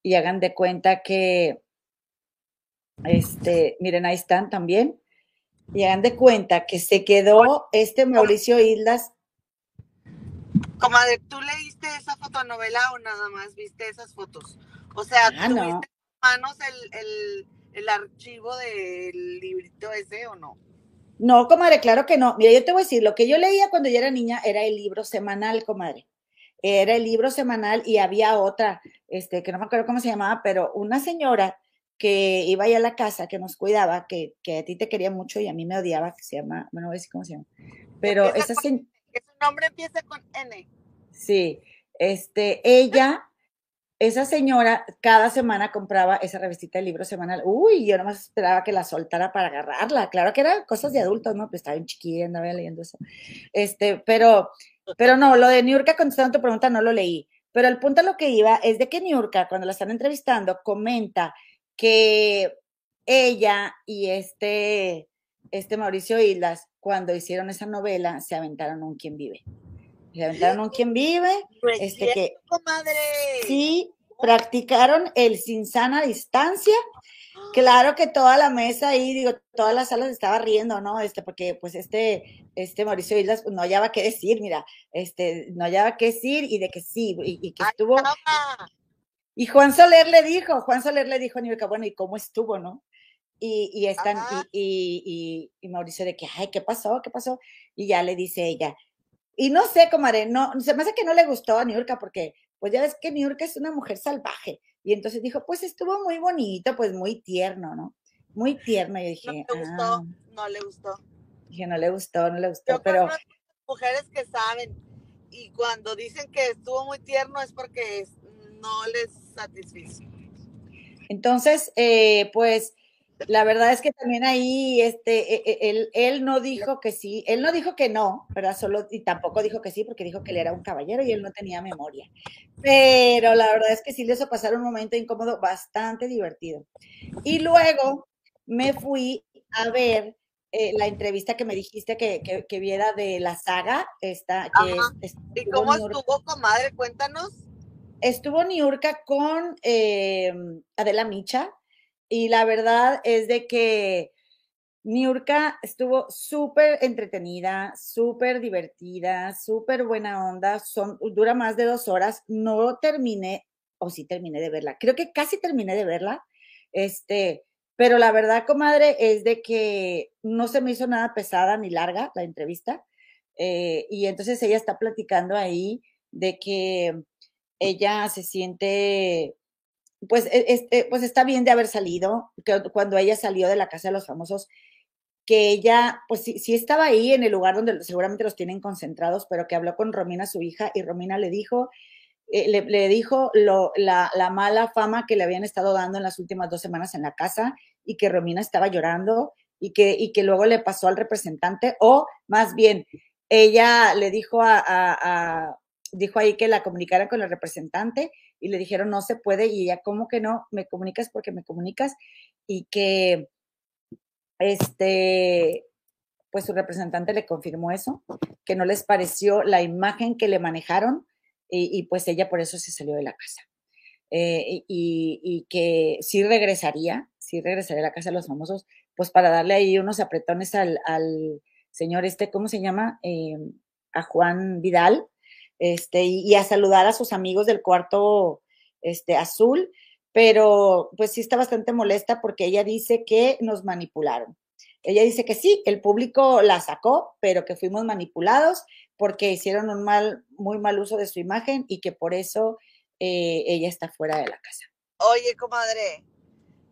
Y hagan de cuenta que, este, miren, ahí están también. Y hagan de cuenta que se quedó este Mauricio Islas. Comadre, ¿tú leíste esa fotonovela o nada más viste esas fotos? O sea, ah, ¿tuviste en manos el, el, el archivo del librito ese o no? No, comadre, claro que no. Mira, yo te voy a decir, lo que yo leía cuando yo era niña era el libro semanal, comadre. Era el libro semanal y había otra, este, que no me acuerdo cómo se llamaba, pero una señora que iba allá a la casa, que nos cuidaba, que, que a ti te quería mucho y a mí me odiaba, que se llama, bueno, no voy a decir cómo se llama, pero esa señora... Su nombre empieza con N. Sí, este, ella esa señora cada semana compraba esa revistita de libro semanal. Uy, yo nomás esperaba que la soltara para agarrarla. Claro que eran cosas de adultos, ¿no? Pues estaba en chiquilla, andaba leyendo eso. Este, pero, pero no, lo de Niurka contestando tu pregunta no lo leí. Pero el punto a lo que iba es de que Niurka, cuando la están entrevistando, comenta que ella y este, este Mauricio Islas, cuando hicieron esa novela, se aventaron un quien vive. Se aventaron un quien vive, este que sí practicaron el sin sana distancia. Claro que toda la mesa ahí, digo, todas las salas estaba riendo, ¿no? Este, porque pues este, este Mauricio Islas pues, no hallaba qué decir, mira, este, no hallaba qué decir y de que sí, y, que estuvo. Y Juan Soler le dijo, Juan Soler le dijo a Niurka, bueno, ¿y cómo estuvo, no? Y, y están, y, y, y, Mauricio de que, ay, ¿qué pasó? ¿Qué pasó? Y ya le dice ella, y no sé, comadre, no, se me hace que no le gustó a Niurka porque, pues ya ves que Niurka es una mujer salvaje. Y entonces dijo, pues estuvo muy bonito, pues muy tierno, ¿no? Muy tierno. Y dije, no le gustó, ah". no le gustó. Dije, no le gustó, no le gustó, pero... Mujeres que saben y cuando dicen que estuvo muy tierno es porque no les satisfizo. Entonces, eh, pues la verdad es que también ahí, este, e, e, él, él, no dijo que sí, él no dijo que no, ¿verdad? Solo, y tampoco dijo que sí, porque dijo que él era un caballero y él no tenía memoria. Pero la verdad es que sí le hizo pasar un momento incómodo bastante divertido. Y luego me fui a ver eh, la entrevista que me dijiste que, que, viera de la saga. Esta, que ¿Y cómo estuvo, comadre? Cuéntanos. Estuvo Niurka con eh, Adela Micha, y la verdad es de que Niurka estuvo súper entretenida, súper divertida, súper buena onda. Son, dura más de dos horas. No terminé, o sí terminé de verla. Creo que casi terminé de verla. Este, pero la verdad, comadre, es de que no se me hizo nada pesada ni larga la entrevista. Eh, y entonces ella está platicando ahí de que ella se siente pues, e, este, pues está bien de haber salido, cuando ella salió de la casa de los famosos, que ella, pues sí, sí, estaba ahí en el lugar donde seguramente los tienen concentrados, pero que habló con Romina, su hija, y Romina le dijo, eh, le, dijo lo, la, la, mala fama que le habían estado dando en las últimas dos semanas en la casa y que Romina estaba llorando y que, y que luego le pasó al representante, o más bien, ella le dijo a, a, dijo ahí que la comunicara con el representante y le dijeron no se puede y ella, ¿cómo que no? Me comunicas porque me comunicas y que este, pues su representante le confirmó eso, que no les pareció la imagen que le manejaron y, pues ella por eso se salió de la casa. Eh, y, que sí regresaría, sí regresaría a la casa de los famosos, pues para darle ahí unos apretones al, señor este, ¿cómo se llama? Eh, a Juan Vidal, este, y, a saludar a sus amigos del cuarto este, azul, pero pues sí está bastante molesta porque ella dice que nos manipularon. Ella dice que sí, el público la sacó, pero que fuimos manipulados porque hicieron un mal, muy mal uso de su imagen y que por eso eh, ella está fuera de la casa. Oye, comadre,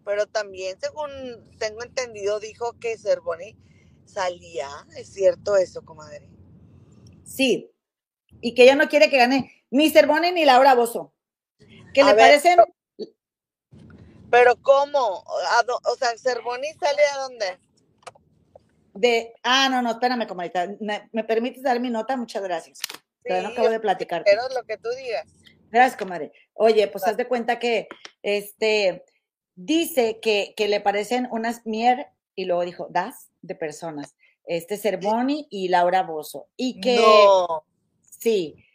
pero también, según tengo entendido, dijo que Cervoni salía. ¿Es cierto eso, comadre? Sí, y que ella no quiere que gane ni Cervoni ni Laura Bozo. Que le parecen. Pero, ¿cómo? O sea, Cervoni sale a dónde? De, ah, no, no, espérame, comadita. ¿Me, ¿Me, permites dar mi nota? Muchas gracias. Pero no acabo de platicar. Pero lo que tú digas. Gracias, comadre. Oye, pues haz de cuenta que este dice que, que le parecen unas mier y luego dijo das de personas. Este Cervoni y Laura Bozo. Y que no. Sí,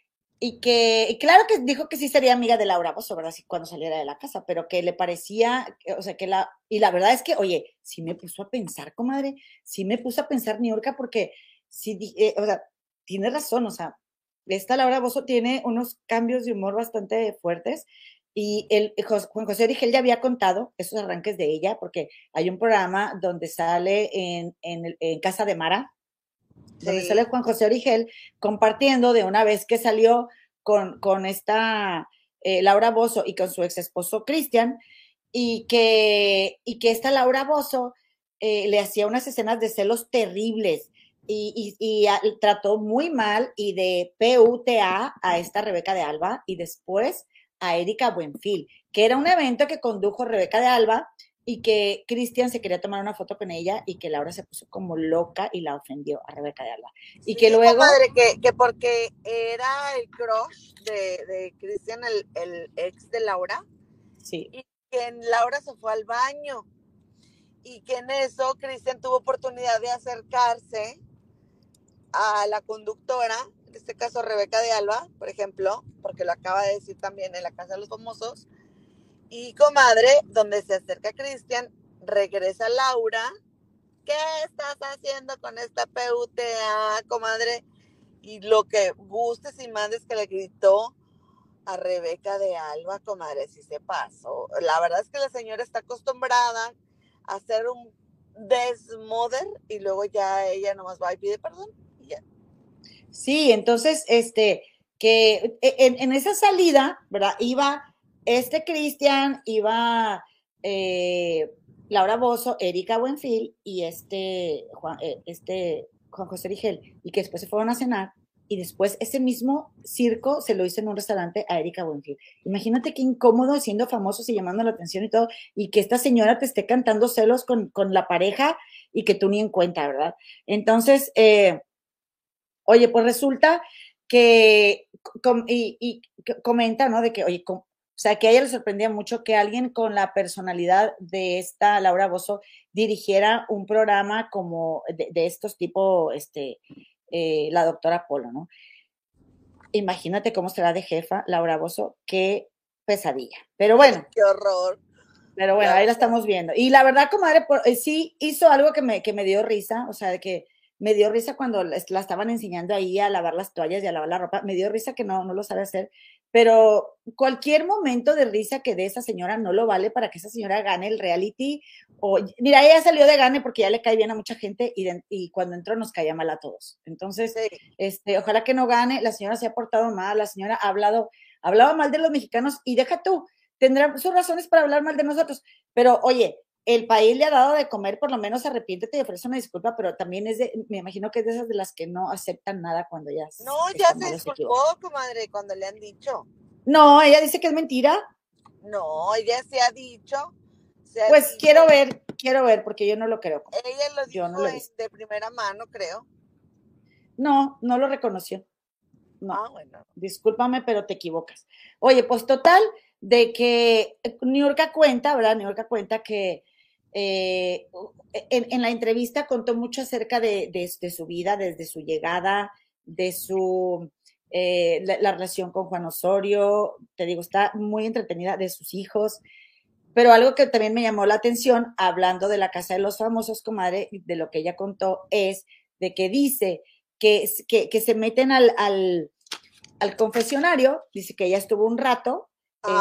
y que, y claro que dijo que sí sería amiga de Laura Bozo, ¿verdad? cuando saliera de la casa, pero que le parecía, o sea, que la, y la verdad es que, oye, sí me puso a pensar, comadre, sí me puso a pensar Niurka, porque sí, eh, o sea, tiene razón, o sea, esta Laura Bozo tiene unos cambios de humor bastante fuertes, y el, Juan José Origel ya había contado esos arranques de ella, porque hay un programa donde sale en, en Casa de Mara, donde sale Juan José Origel compartiendo de una vez que salió con, con esta eh, Laura Bozo y con su ex esposo Cristian, y que, y que esta Laura Bozo eh, le hacía unas escenas de celos terribles y, y, trató muy mal y de PUTA a esta Rebeca de Alba y después a Erika Buenfil, que era un evento que condujo Rebeca de Alba y que Cristian se quería tomar una foto con ella y que Laura se puso como loca y la ofendió a Rebeca de Alba. Y que luego... Madre, que, que porque era el crush de, de Cristian, el, el, ex de Laura. Sí. Y que Laura se fue al baño. Y que en eso Cristian tuvo oportunidad de acercarse a la conductora, en este caso Rebeca de Alba, por ejemplo, porque lo acaba de decir también en la Casa de los Famosos, y comadre, donde se acerca Cristian, regresa Laura. ¿Qué estás haciendo con esta PUTA, comadre? Y lo que gustes y mandes que le gritó a Rebeca de Alba, comadre, si se pasó. La verdad es que la señora está acostumbrada a hacer un desmoder y luego ya ella nomás va y pide perdón y ya. Sí, entonces, este, que e, en, en esa salida, ¿verdad? Iba este Cristian iba eh, Laura Bozo, Erika Buenfil y este Juan, eh, este Juan José Rigel, y que después se fueron a cenar y después ese mismo circo se lo hizo en un restaurante a Erika Buenfil. Imagínate qué incómodo siendo famosos y llamando la atención y todo, y que esta señora te esté cantando celos con, con la pareja y que tú ni en cuenta, ¿verdad? Entonces, eh, oye, pues resulta que, y, y, comenta, ¿no? De que, oye, sea, que a ella le sorprendía mucho que alguien con la personalidad de esta Laura Bozo dirigiera un programa como de, estos tipo, este, eh, la doctora Polo, ¿no? Imagínate cómo será de jefa Laura Bozo, qué pesadilla. Pero bueno. Qué horror. Pero bueno, ahí la estamos viendo. Y la verdad, comadre, eh, sí hizo algo que me, que me dio risa, o sea, de que me dio risa cuando la estaban enseñando ahí a lavar las toallas y a lavar la ropa, me dio risa que no, no lo sabe hacer, pero cualquier momento de risa que dé esa señora no lo vale para que esa señora gane el reality. O, mira, ella salió de gane porque ya le cae bien a mucha gente y, y cuando entró nos caía mal a todos. Entonces, este, ojalá que no gane. La señora se ha portado mal, la señora ha hablado, hablaba mal de los mexicanos y deja tú, tendrá sus razones para hablar mal de nosotros. Pero oye, el país le ha dado de comer, por lo menos arrepiéntete y ofrece una disculpa, pero también es de, me imagino que es de esas de las que no aceptan nada cuando ya. No, ya se disculpó, comadre, cuando le han dicho. No, ella dice que es mentira. No, ella se ha dicho. pues quiero ver, quiero ver, porque yo no lo creo. Ella lo dijo de primera mano, creo. No, no lo reconoció. no. Ah, bueno. Discúlpame, pero te equivocas. Oye, pues total, de que Niurka cuenta, ¿verdad? Niurka cuenta que eh, en, en, la entrevista contó mucho acerca de, de, de, su vida, desde su llegada, de su eh, la, la, relación con Juan Osorio, te digo, está muy entretenida, de sus hijos. Pero algo que también me llamó la atención, hablando de la Casa de los Famosos, comadre, de lo que ella contó, es de que dice que, que, que se meten al, al, al, confesionario, dice que ella estuvo un rato,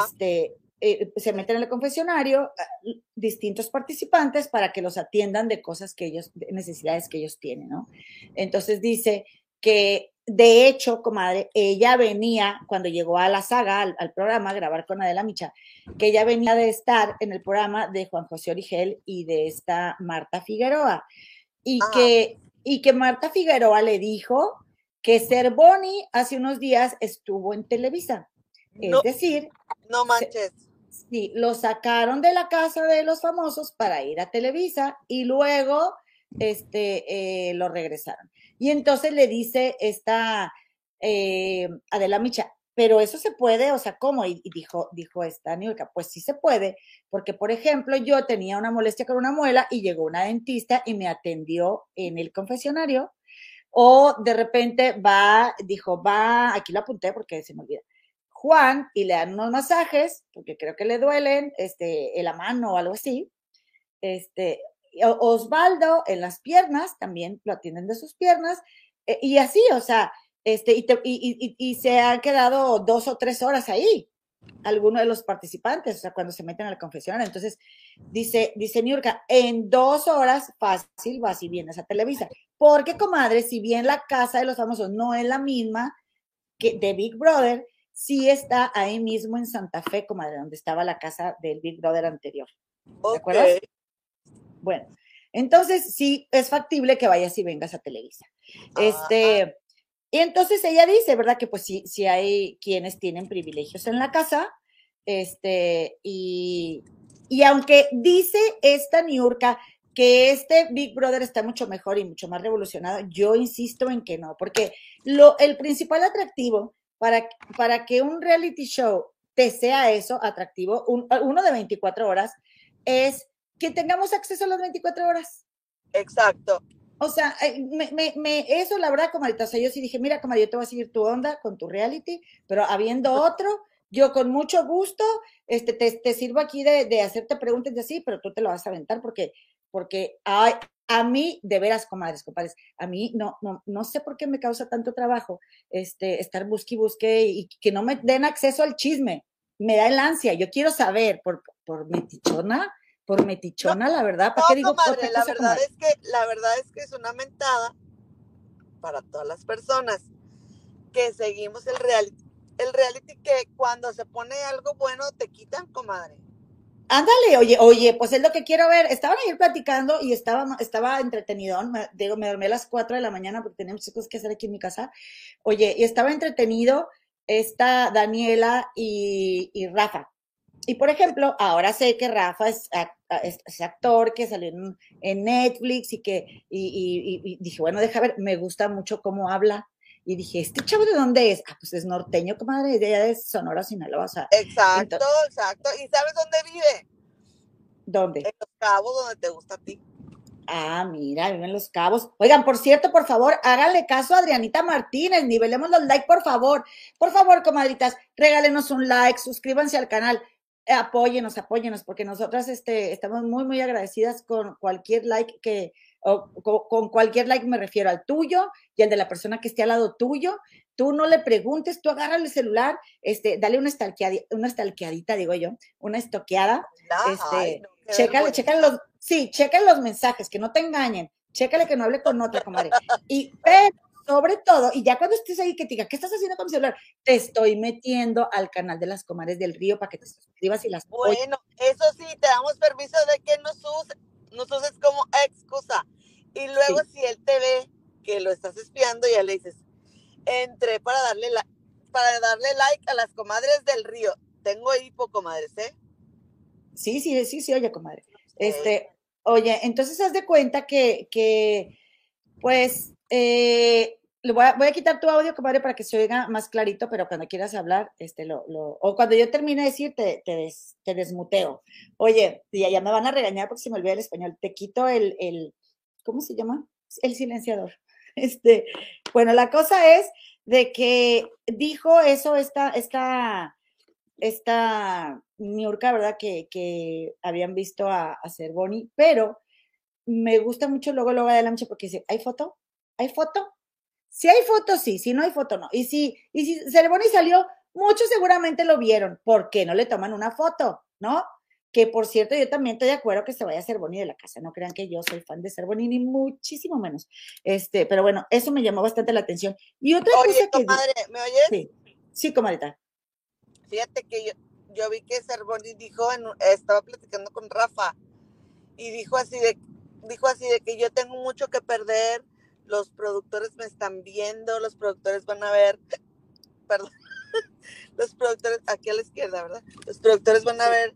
este, eh, se meten en el confesionario eh, distintos participantes para que los atiendan de cosas que ellos, de necesidades que ellos tienen, ¿no? Entonces dice que de hecho, comadre, ella venía, cuando llegó a la saga, al, al, programa, a grabar con Adela Micha, que ella venía de estar en el programa de Juan José Origel y de esta Marta Figueroa. Y, ah. que, y que Marta Figueroa le dijo que Ser Boni hace unos días estuvo en Televisa. Es no, decir, no manches. Se, sí, lo sacaron de la casa de los famosos para ir a Televisa y luego este, eh, lo regresaron. Y entonces le dice esta eh, Adela Micha, pero eso se puede, o sea, ¿cómo? Y, y dijo, dijo esta Niurka, pues sí se puede, porque por ejemplo yo tenía una molestia con una muela y llegó una dentista y me atendió en el confesionario, o de repente va, dijo, va, aquí lo apunté porque se me olvida, Juan y le dan unos masajes, porque creo que le duelen, este, en la mano o algo así, este, Osvaldo en las piernas, también lo atienden de sus piernas, eh, y así, o sea, este, y, y, se han quedado dos o tres horas ahí, algunos de los participantes, o sea, cuando se meten al confesionario. Entonces, dice, dice Niurka, en dos horas fácil vas y vienes a Televisa. Porque, comadre, si bien la casa de los famosos no es la misma que de Big Brother, sí está ahí mismo en Santa Fe, comadre, donde estaba la casa del Big Brother anterior. ¿De okay. acuerdo? Bueno, entonces sí es factible que vayas y vengas a Televisa. Ah, Este, y entonces ella dice, ¿verdad? Que pues sí, sí hay quienes tienen privilegios en la casa. Este, y, y aunque dice esta Niurka que este Big Brother está mucho mejor y mucho más revolucionado, yo insisto en que no, porque lo, el principal atractivo para, para que un reality show te sea eso atractivo, un, uno de 24 horas, es que tengamos acceso a las 24 horas. Exacto. O sea, eh, me, me, me, eso la verdad, comadita, o sea, yo sí dije, mira, comadre, yo te voy a seguir tu onda con tu reality, pero habiendo otro, yo con mucho gusto, este, te, te sirvo aquí de, de, hacerte preguntas de así, pero tú te lo vas a aventar porque, porque hay, a mí, de veras, comadres, compadres, a mí no, no, no sé por qué me causa tanto trabajo este, estar busque y busque y que no me den acceso al chisme. Me da el ansia, yo quiero saber por, por metichona, por metichona, no, la verdad. ¿Para no, qué digo? Comadre, la verdad es que la verdad es que es una mentada para todas las personas que seguimos el reality. El reality que cuando se pone algo bueno te quitan, comadre. Ándale, oye, oye, pues es lo que quiero ver. Estaban ahí platicando y estaba, estaba entretenido. Me, digo, me dormí a las 4 de la mañana porque tenía muchas cosas que hacer aquí en mi casa. Oye, y estaba entretenido esta Daniela y, y Rafa. Y por ejemplo, ahora sé que Rafa es, es, actor que salió en, Netflix y que, y, y, dije, bueno, deja ver, me gusta mucho cómo habla. Y dije, ¿este chavo de dónde es? Ah, pues es norteño, comadre, de allá de Sonora, Sinaloa. O sea, exacto, entonces, exacto. ¿Y sabes dónde vive? ¿Dónde? En Los Cabos, donde te gusta a ti. Ah, mira, viven Los Cabos. Oigan, por cierto, por favor, háganle caso a Adrianita Martínez, nivelemos los likes, por favor. Por favor, comadritas, regálenos un like, suscríbanse al canal apóyenos, apóyenos, porque nosotras este, estamos muy, muy agradecidas con cualquier like que, o, con, con, cualquier like me refiero al tuyo y al de la persona que esté al lado tuyo. Tú no le preguntes, tú agarra el celular, este, dale una stalkeadita, una stalkeadita, digo yo, una estoqueada. No, este, no, chécale, chécale los, sí, chécale los mensajes, que no te engañen, chécale que no hable con otra, comadre. Y, pero, sobre todo, y ya cuando estés ahí que te diga, ¿qué estás haciendo con mi celular? Te estoy metiendo al canal de las comares del río para que te suscribas y las Bueno, eso sí, te damos permiso de que nos uses, nos uses como excusa. Y luego sí. si él te ve que lo estás espiando, ya le dices, entré para darle, la, para darle like a las comadres del río. Tengo hipo, comadres, ¿eh? Sí, sí, sí, sí, oye, comadre. Este, oye, entonces haz de cuenta que, que pues, eh, voy a, quitar tu audio, compadre, para que se oiga más clarito, pero cuando quieras hablar, este, lo, lo o cuando yo termine de decir, te, te, desmuteo. Oye, ya, ya, me van a regañar porque se me olvida el español. Te quito el, el, ¿cómo se llama? El silenciador. Este, bueno, la cosa es de que dijo eso esta, esta, esta Niurka, ¿verdad? Que, que habían visto a, a Cervoni, pero me gusta mucho luego, luego de la porque dice, ¿hay foto? ¿Hay foto? Si hay foto, sí, si no hay foto, no. Y si, y si Cervoni salió, muchos seguramente lo vieron. ¿Por qué no le toman una foto? ¿No? Que por cierto, yo también estoy de acuerdo que se vaya a Cervoni de la casa. No crean que yo soy fan de Cervoni, ni muchísimo menos. Este, pero bueno, eso me llamó bastante la atención. Y otra cosa que. Comadre, ¿me oyes? Sí, sí. Fíjate que yo, yo vi que Cervoni dijo, estaba platicando con Rafa, y dijo así de, dijo así de que yo tengo mucho que perder, los productores me están viendo, los productores van a ver, perdón, los productores, aquí a la izquierda, ¿verdad? Los productores van a ver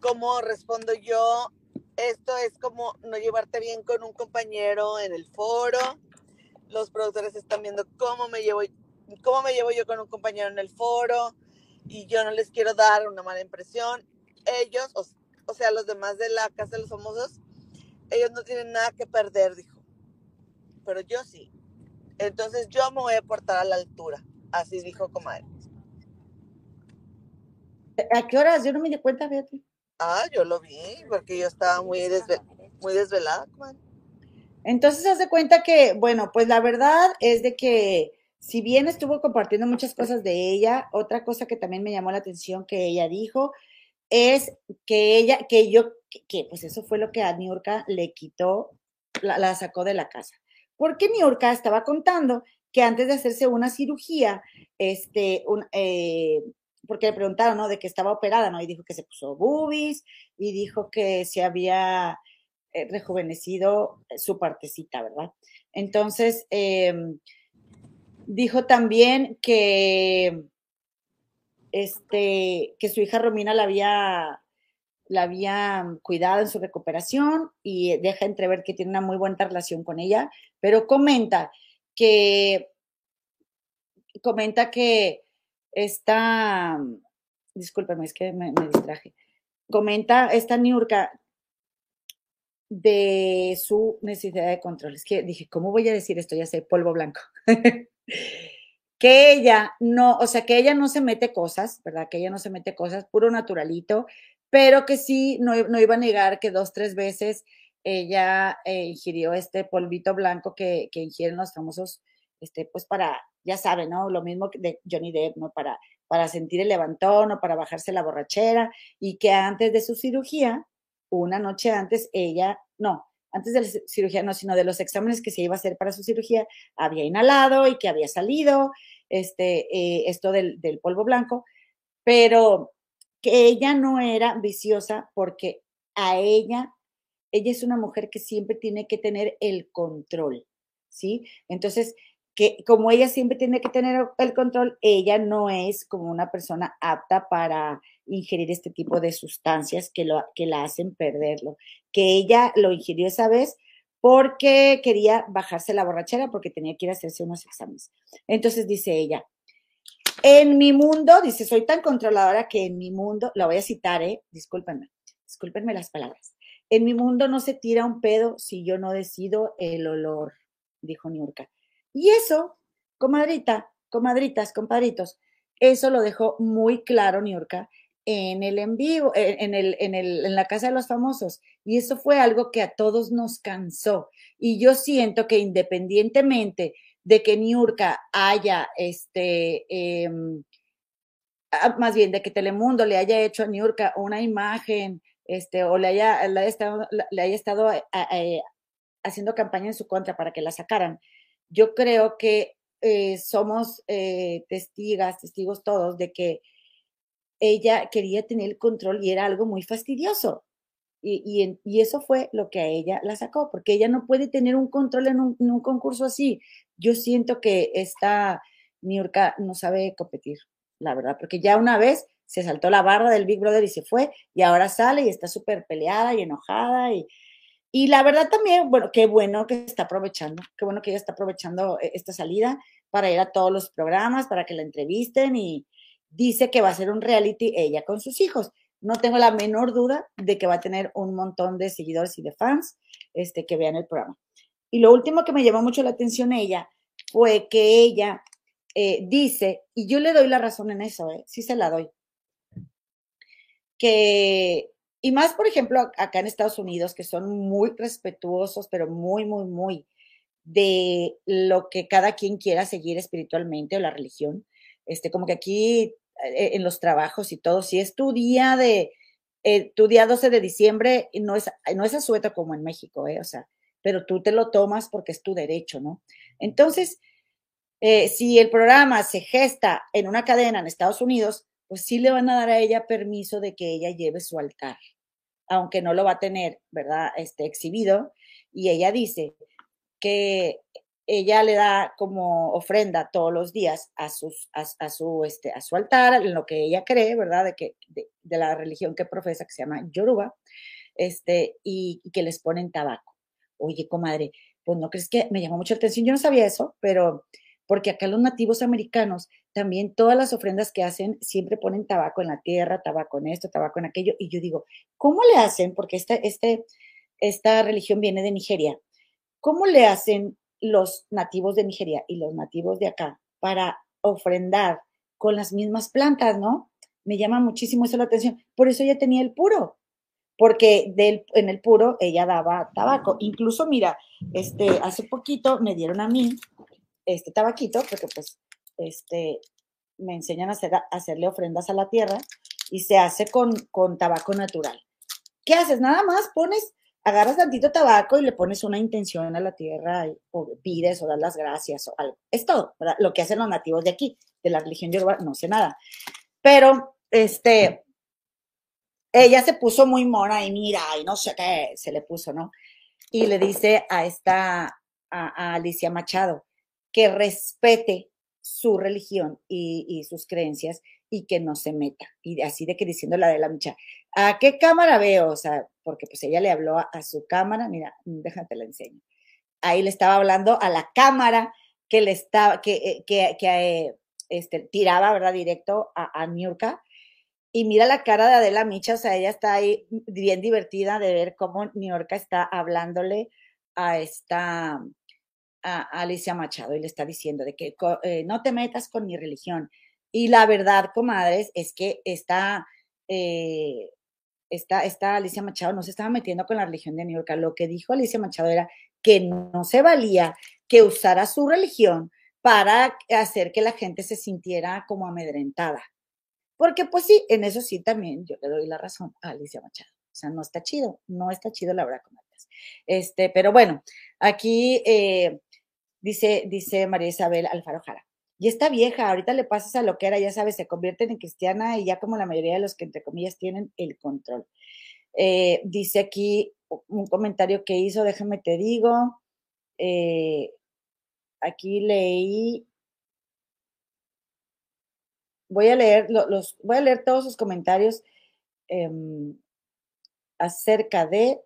cómo respondo yo. Esto es como no llevarte bien con un compañero en el foro. Los productores están viendo cómo me llevo, cómo me llevo yo con un compañero en el foro y yo no les quiero dar una mala impresión. Ellos, o, o sea, los demás de la Casa de los Famosos, ellos no tienen nada que perder, dijo pero yo sí. Entonces yo me voy a portar a la altura, así dijo comadre. ¿A qué horas? Yo no me di cuenta, Beatriz. Ah, yo lo vi, porque yo estaba muy, muy desvelada, comadre. Entonces, hace cuenta que, bueno, pues la verdad es de que si bien estuvo compartiendo muchas cosas de ella, otra cosa que también me llamó la atención que ella dijo es que ella, que yo, que, pues eso fue lo que a Niurka le quitó, la sacó de la casa porque Niurka estaba contando que antes de hacerse una cirugía, este, eh, porque le preguntaron. De que estaba operada, ¿no? Y dijo que se puso boobies y dijo que se había eh, rejuvenecido su partecita, ¿verdad? Entonces, em, dijo también que, este, que su hija Romina la había la había cuidado en su recuperación y deja entrever que tiene una muy buena relación con ella, pero comenta que comenta que está, discúlpame, es que me, distraje, comenta esta Niurka de su necesidad de control. Es que dije, ¿cómo voy a decir esto? Ya sé, polvo blanco. que ella no, o sea, que ella no se mete cosas, ¿verdad? Que ella no se mete cosas, puro naturalito, pero que sí, no, iba a negar que dos, tres veces ella eh, ingirió este polvito blanco que, que, ingieren los famosos, este, pues para, ya saben, ¿no? Lo mismo que de Johnny Depp, ¿no? Para, para sentir el levantón o para bajarse la borrachera y que antes de su cirugía, una noche antes, ella, no, antes de la cirugía, no, sino de los exámenes que se iba a hacer para su cirugía, había inhalado y que había salido este, eh, esto del, del polvo blanco, pero que ella no era viciosa porque a ella, ella es una mujer que siempre tiene que tener el control, ¿sí? Entonces, que como ella siempre tiene que tener el control, ella no es como una persona apta para ingerir este tipo de sustancias que, lo, que la hacen perderlo. Que ella lo ingirió esa vez porque quería bajarse la borrachera, porque tenía que ir a hacerse unos exámenes. Entonces dice ella, en mi mundo, dice, soy tan controladora que en mi mundo, la voy a citar, ¿eh? Discúlpenme, discúlpenme las palabras. En mi mundo no se tira un pedo si yo no decido el olor, dijo Niurka. Y eso, comadrita, comadritas, compadritos, eso lo dejó muy claro Niurka en el en vivo, en, el, en, el, en la casa de los famosos. Y eso fue algo que a todos nos cansó. Y yo siento que independientemente de que Niurka haya, este, em, ah, más bien de que Telemundo le haya hecho a Niurka una imagen, este, o le haya, le haya estado, le haya estado eh, eh, haciendo campaña en su contra para que la sacaran. Yo creo que eh, somos testigas, testigos todos de que ella quería tener el control y era algo muy fastidioso. Y, y, eso fue lo que a ella la sacó, porque ella no puede tener un control en un concurso así yo siento que esta Niurka no sabe competir, la verdad, porque ya una vez se saltó la barra del Big Brother y se fue, y ahora sale y está súper peleada y enojada, y, Y la verdad también, bueno, qué bueno que está aprovechando, qué bueno que ella está aprovechando eh, esta salida para ir a todos los programas, para que la entrevisten y dice que va a ser un reality ella con sus hijos. No tengo la menor duda de que va a tener un montón de seguidores y de fans este, que vean el programa. Y lo último que me llamó mucho la atención ella fue que ella eh, dice, y yo le doy la razón en eso, ¿eh? sí se la doy, que, y más por ejemplo acá en Estados Unidos, que son muy respetuosos, pero muy, muy, muy de lo que cada quien quiera seguir espiritualmente o la religión. Este, como que aquí eh, en los trabajos y todo, si es tu día de, eh, tu día 12 de diciembre, no es, no es asueto como en México, ¿eh? O sea, pero tú te lo tomas porque es tu derecho, ¿no? Entonces, eh, si el programa se gesta en una cadena en Estados Unidos, pues sí le van a dar a ella permiso de que ella lleve su altar, aunque no lo va a tener, ¿verdad? Este exhibido. Y ella dice que ella le da como ofrenda todos los días a, a, su, este, a su altar, en lo que ella cree, ¿verdad? De, que, de, la religión que profesa, que se llama Yoruba, este, y, y que les ponen tabaco. Oye, comadre, pues no crees que me llamó mucho la atención. Yo no sabía eso, pero porque acá los nativos americanos también todas las ofrendas que hacen siempre ponen tabaco en la tierra, tabaco en esto, tabaco en aquello. Y yo digo, ¿cómo le hacen? Porque esta, este, esta religión viene de Nigeria. ¿Cómo le hacen los nativos de Nigeria y los nativos de acá para ofrendar con las mismas plantas, no? Me llama muchísimo eso la atención. Por eso ella tenía el puro, porque del, en el puro ella daba tabaco. Incluso, mira, este, hace poquito me dieron a mí este tabaquito, porque pues este, me enseñan a, hacer, hacerle ofrendas a la tierra y se hace con, con tabaco natural. ¿Qué haces? Nada más pones, agarras tantito tabaco y le pones una intención a la tierra o pides o das las gracias o algo. Es todo, Lo que hacen los nativos de aquí, de la religión yoruba, no sé nada. Pero, este, ella se puso muy mona y mira, y no sé qué se le puso, ¿no? Y le dice a esta, a Alicia Machado, que respete su religión y, sus creencias y que no se meta. Y así de que diciendo la de la mucha, ¿a qué cámara veo? O sea, porque pues ella le habló a, su cámara, mira, déjate la enseño. Ahí le estaba hablando a la cámara que le estaba, que, eh, que, eh, este, tiraba, ¿verdad? Directo a, a. Y mira la cara de Adela Micha, o sea, ella está ahí bien divertida de ver cómo Niurka está hablándole a esta, Alicia Machado y le está diciendo de que eh, no te metas con mi religión. Y la verdad, comadres, es que esta, eh, esta, esta Alicia Machado no se estaba metiendo con la religión de New York. Lo que dijo Alicia Machado era que no se valía que usara su religión para hacer que la gente se sintiera como amedrentada. Porque pues sí, en eso sí también yo le doy la razón a Alicia Machado. O sea, no está chido, no está chido la verdad, comadres. Este, pero bueno, aquí eh, dice, dice María Isabel Alfaro Jara. Y esta vieja, ahorita le pasas a lo que era, ya sabes, se convierte en cristiana y ya como la mayoría de los que entre comillas tienen el control. Eh, dice aquí un comentario que hizo, déjame te digo. Eh, aquí leí. Voy a leer los, voy a leer todos sus comentarios em, acerca de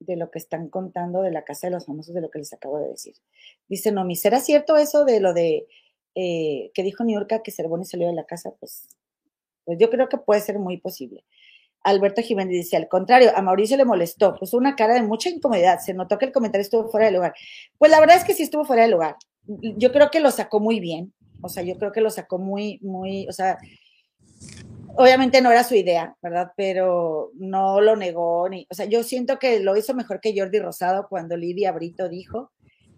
de lo que están contando de la casa de los famosos, de lo que les acabo de decir. Dice Nomi, ¿será cierto eso de lo de eh, que dijo Niurka que Cervoni salió de la casa? Pues, pues yo creo que puede ser muy posible. Alberto Jiménez dice, al contrario, a Mauricio le molestó, puso una cara de mucha incomodidad, se notó que el comentario estuvo fuera de lugar. Pues la verdad es que sí estuvo fuera de lugar. Yo creo que lo sacó muy bien, o sea, yo creo que lo sacó muy, muy, o sea, obviamente no era su idea, ¿verdad? Pero no lo negó ni, o sea, yo siento que lo hizo mejor que Jordi Rosado cuando Lidia Brito dijo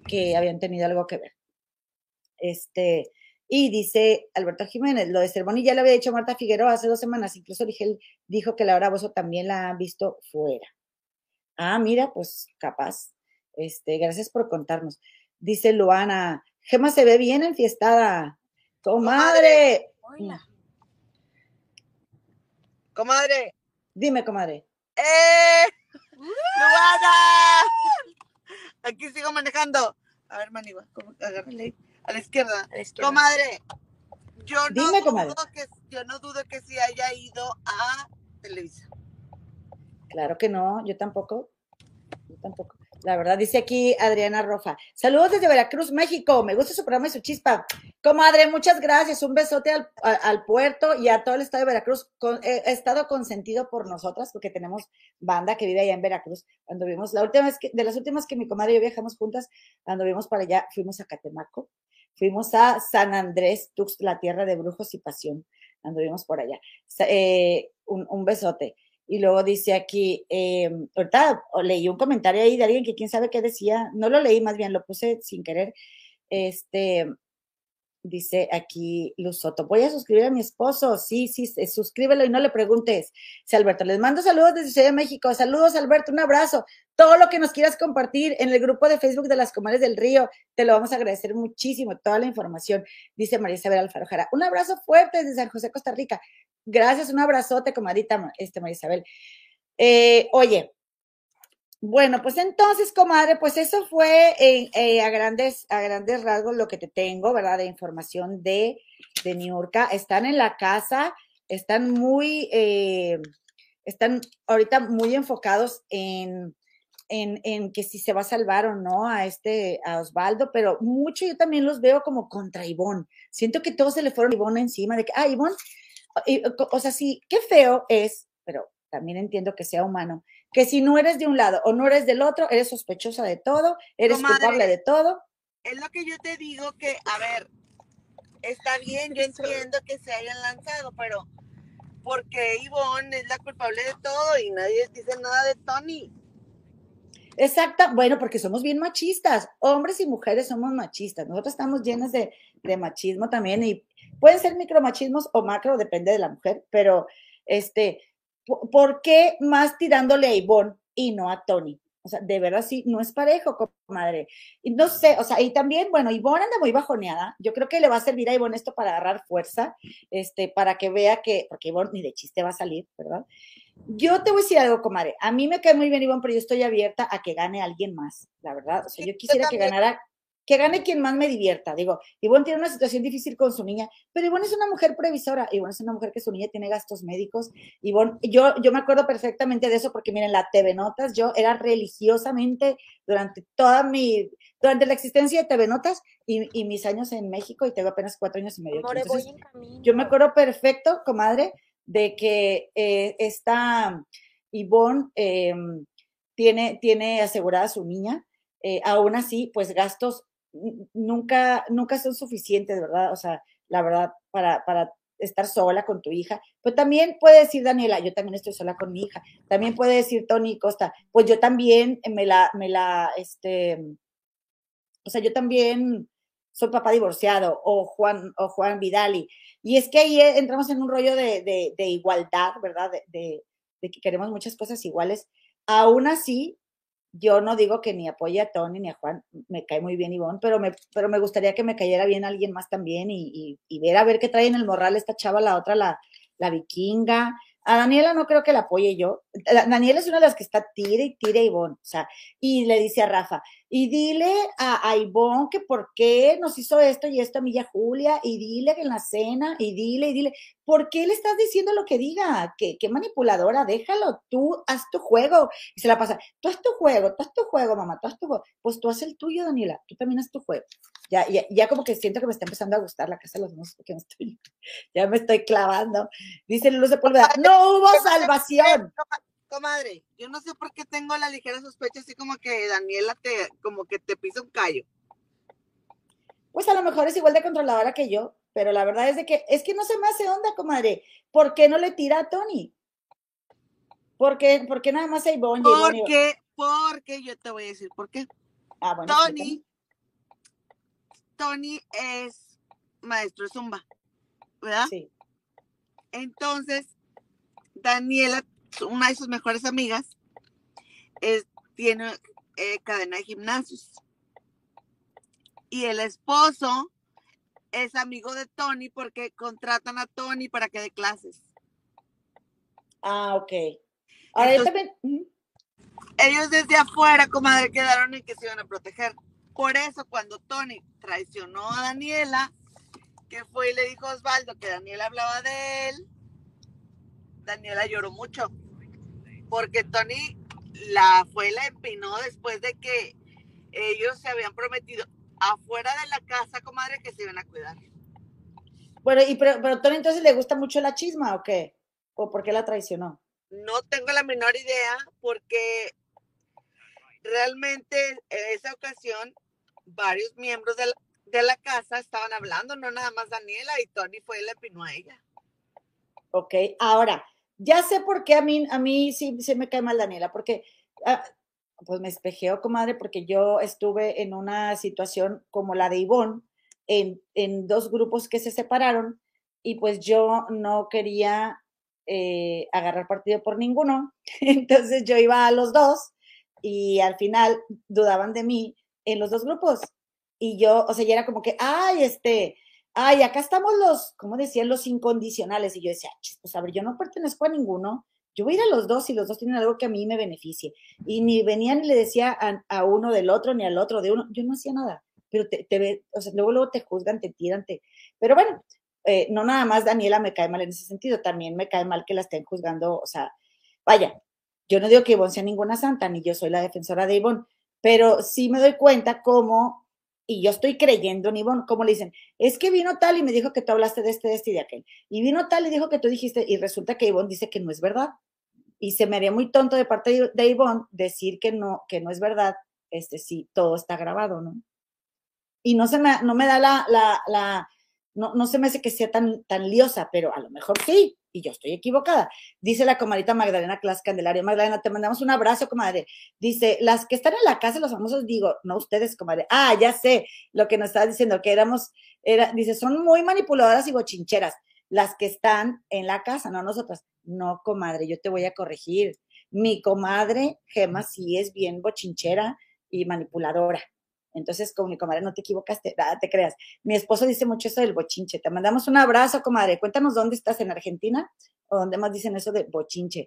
que habían tenido algo que ver. Este, y dice Alberto Jiménez, lo de Cervoni ya le había dicho Marta Figueroa hace dos semanas, incluso dije, dijo que Laura Bozo también la ha visto fuera. Ah, mira, pues capaz. Este, gracias por contarnos. Dice Luana, Gema se ve bien enfiestada. ¡Comadre! Hola. Comadre. Dime, comadre. ¡Eh! ¡Luana! Aquí sigo manejando. A ver, Maniva, agárrale a la izquierda. Comadre, yo no, dudo Que, yo no dudo que sí haya ido a Televisa. Claro que no, yo tampoco. tampoco. La verdad, dice aquí Adriana Rofa. Saludos desde Veracruz, México. Me gusta su programa y su chispa. Comadre, muchas gracias. Un besote al, puerto y a todo el estado de Veracruz. he, estado consentido por nosotras porque tenemos banda que vive allá en Veracruz. Cuando vimos, la última vez que, de las últimas que mi comadre y yo viajamos juntas, cuando vimos para allá, fuimos a Catemaco, fuimos a San Andrés, Tux, la tierra de brujos y pasión. Anduvimos por allá. Eh, un, un besote. Y luego dice aquí, eh, ahorita leí un comentario ahí de alguien que quién sabe qué decía, no lo leí, más bien lo puse sin querer. Este, dice aquí Luz Soto, voy a suscribir a mi esposo. Sí, sí, suscríbelo y no le preguntes. Dice Alberto, les mando saludos desde Ciudad de México. Saludos, Alberto, un abrazo. Todo lo que nos quieras compartir en el grupo de Facebook de las Comares del Río, te lo vamos a agradecer muchísimo, toda la información, dice María Isabel Alfaro Jara. Un abrazo fuerte desde San José, Costa Rica. Gracias, un abrazote, comadita este, María Isabel. Eh, oye, bueno, pues entonces, comadre, pues eso fue eh, a, grandes, a grandes rasgos lo que te tengo, ¿verdad? De información de, de Niurka. Están en la casa, están muy, eh, están ahorita muy enfocados en, en, en, que si se va a salvar o no a este, a Osvaldo, pero mucho yo también los veo como contra Ivonne. Siento que todos se le fueron a Ivonne encima de que, ah, Ivonne, o sea, sí, qué feo es, pero también entiendo que sea humano, que si no eres de un lado o no eres del otro, eres sospechosa de todo, eres culpable de todo. Es lo que yo te digo que, a ver, está bien, yo entiendo que se hayan lanzado, pero porque Ivonne es la culpable de todo y nadie dice nada de Tony. Exacto, bueno, porque somos bien machistas, hombres y mujeres somos machistas, nosotros estamos llenos de, de machismo también y pueden ser micromachismos o macro, depende de la mujer, pero este, ¿por qué más tirándole a Ivonne y no a Tony? O sea, de verdad sí, no es parejo, comadre. Y no sé, o sea, y también, bueno, Ivonne anda muy bajoneada. Yo creo que le va a servir a Ivonne esto para agarrar fuerza, este, para que vea que, porque Ivonne ni de chiste va a salir, ¿verdad? Yo te voy a decir algo, comadre. A mí me cae muy bien Ivonne, pero yo estoy abierta a que gane alguien más, la verdad. O sea, yo quisiera que ganara que gane quien más me divierta. Digo, Ivonne tiene una situación difícil con su niña, pero Ivonne es una mujer previsora. Ivonne es una mujer que su niña tiene gastos médicos. Ivonne, yo, yo me acuerdo perfectamente de eso porque miren, la TV Notas, yo era religiosamente durante toda mi, durante la existencia de TV Notas y, mis años en México y tengo apenas cuatro años y medio. yo me acuerdo perfecto, comadre, de que eh, esta Ivonne em, tiene, tiene asegurada a su niña. Eh, aún así, pues gastos nunca, nunca son suficientes, ¿verdad? O sea, la verdad, para, para estar sola con tu hija. Pero también puede decir Daniela, yo también estoy sola con mi hija. También puede decir Tony Costa, pues yo también me la, me la, este, o sea, yo también soy papá divorciado, o Juan, o Juan Vidali. Y es que ahí entramos en un rollo de, de, igualdad, ¿verdad? De, de, que queremos muchas cosas iguales. Aún así, yo no digo que ni apoye a Tony ni a Juan, me cae muy bien Ivonne, pero me, pero me gustaría que me cayera bien alguien más también y, y, ver a ver qué trae en el morral esta chava, la otra, la, la vikinga, a Daniela no creo que la apoye yo. Daniela es una de las que está tire y tire a Ivonne, o sea, y le dice a Rafa, y dile a, a Ivonne que por qué nos hizo esto y esto a Milla Julia, y dile que en la cena, y dile, y dile, ¿por qué le estás diciendo lo que diga? ¿Qué, qué manipuladora? Déjalo, tú haz tu juego. Y se la pasa, tú haz tu juego, tú haz tu juego, mamá, tú haz tu juego. Pues tú haz el tuyo, Daniela, tú también haz tu juego. Ya, ya, ya como que siento que me está empezando a gustar la casa de los monstruos porque estoy, ya me estoy clavando. Dice Luz de Polveda, no hubo salvación comadre, yo no sé por qué tengo la ligera sospecha, así como que Daniela te, como que te pisa un callo. Pues a lo mejor es igual de controladora que yo, pero la verdad es de que, es que no se me hace onda, comadre. ¿Por qué no le tira a Tony? ¿Por qué, ¿Por qué nada más hay Ivonne? Porque, porque yo te voy a decir por qué. Ah, bueno, Tony, Tony es maestro de Zumba, ¿verdad? Sí. Entonces, Daniela una de sus mejores amigas tiene eh, cadena de gimnasios. Y el esposo es amigo de Tony porque contratan a Tony para que dé clases. Ah, ok. Ellos desde afuera, comadre, quedaron en que se iban a proteger. Por eso, cuando Tony traicionó a Daniela, que fue y le dijo a Osvaldo que Daniela hablaba de él, Daniela lloró mucho porque Tony la fue la empinó después de que ellos se habían prometido afuera de la casa, comadre, que se iban a cuidar. Bueno, y pero, pero Tony entonces le gusta mucho la chisma o qué? ¿O por qué la traicionó? No tengo la menor idea porque realmente en esa ocasión varios miembros de la, de la casa estaban hablando, no nada más Daniela y Tony fue y le pinó a ella. Ok, ahora, ya sé por qué a mí, a mí sí, se me cae mal Daniela, porque ah, pues me espejeo, comadre, porque yo estuve en una situación como la de Ivonne, en, en dos grupos que se separaron, y pues yo no quería eh, agarrar partido por ninguno, entonces yo iba a los dos y al final dudaban de mí en los dos grupos. Y yo, o sea, ya era como que, ay, este, ay, acá estamos los, como decían, los incondicionales. Y yo decía, pues a ver, yo no pertenezco a ninguno, yo voy a ir a los dos y los dos tienen algo que a mí me beneficie. Y ni venía ni le decía a, uno del otro, ni al otro de uno, yo no hacía nada. Pero te, te o sea, luego, luego te juzgan, te tiran, te... Pero bueno, eh, no nada más Daniela me cae mal en ese sentido, también me cae mal que la estén juzgando, o sea, vaya, yo no digo que Ivonne sea ninguna santa, ni yo soy la defensora de Ivonne, pero sí me doy cuenta cómo, y yo estoy creyendo en Ivonne, como le dicen, es que vino tal y me dijo que tú hablaste de este, de este y de aquel, y vino tal y dijo que tú dijiste, y resulta que Ivonne dice que no es verdad. Y se me haría muy tonto de parte de Ivonne decir que no, que no es verdad, este sí, todo está grabado, ¿no? Y no se me, no me da la, la, la no, no se me hace que sea tan, tan liosa, pero a lo mejor sí, y yo estoy equivocada. Dice la comadita Magdalena Clas Candelario. Magdalena, te mandamos un abrazo, comadre. Dice, las que están en la casa, los famosos, digo, no ustedes, comadre. Ah, ya sé lo que nos estaba diciendo, que éramos, era, dice, son muy manipuladoras y bochincheras. Las que están en la casa, no nosotras. No, comadre, yo te voy a corregir. Mi comadre, Gema, sí es bien bochinchera y manipuladora. Entonces, con mi comadre, no te equivocaste, nada te creas. Mi esposo dice mucho eso del bochinche. Te mandamos un abrazo, comadre. Cuéntanos dónde estás, en Argentina o dónde más dicen eso de bochinche.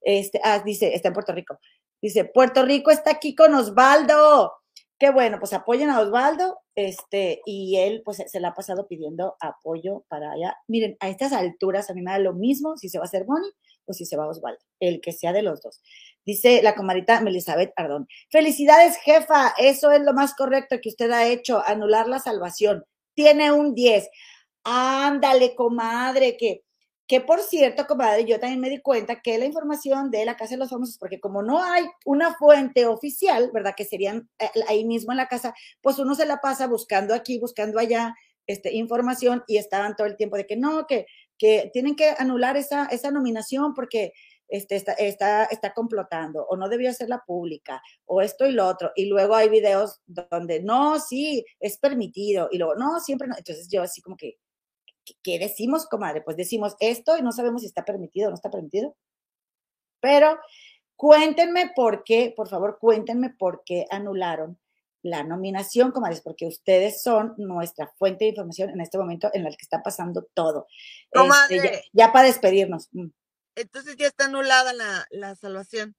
Este, ah, dice, está en Puerto Rico. Dice, Puerto Rico está aquí con Osvaldo. Qué bueno, pues apoyen a Osvaldo, este, y él pues se le ha pasado pidiendo apoyo para allá. Miren, a estas alturas a mí me da lo mismo si se va a hacer Bonnie o si se va Osvaldo, el que sea de los dos. Dice la comadita Melizabeth Ardón. Felicidades, jefa. Eso es lo más correcto que usted ha hecho, anular la salvación. Tiene un 10. Ándale, comadre, que, que por cierto, comadre, yo también me di cuenta que la información de la Casa de los Famosos, porque como no hay una fuente oficial, ¿verdad? Que serían eh, ahí mismo en la casa, pues uno se la pasa buscando aquí, buscando allá, este, información y estaban todo el tiempo de que no, que, que tienen que anular esa, esa nominación porque este, está, está, está complotando o no debió hacerla pública o esto y lo otro. Y luego hay videos donde no, sí, es permitido y luego no, siempre no. Entonces yo así como que, ¿qué decimos, comadre? Pues decimos esto y no sabemos si está permitido o no está permitido. Pero cuéntenme por qué, por favor, cuéntenme por qué anularon la nominación, comadres, porque ustedes son nuestra fuente de información en este momento en el que está pasando todo. Este, ya, para despedirnos. Mm. Entonces ya está anulada la, salvación.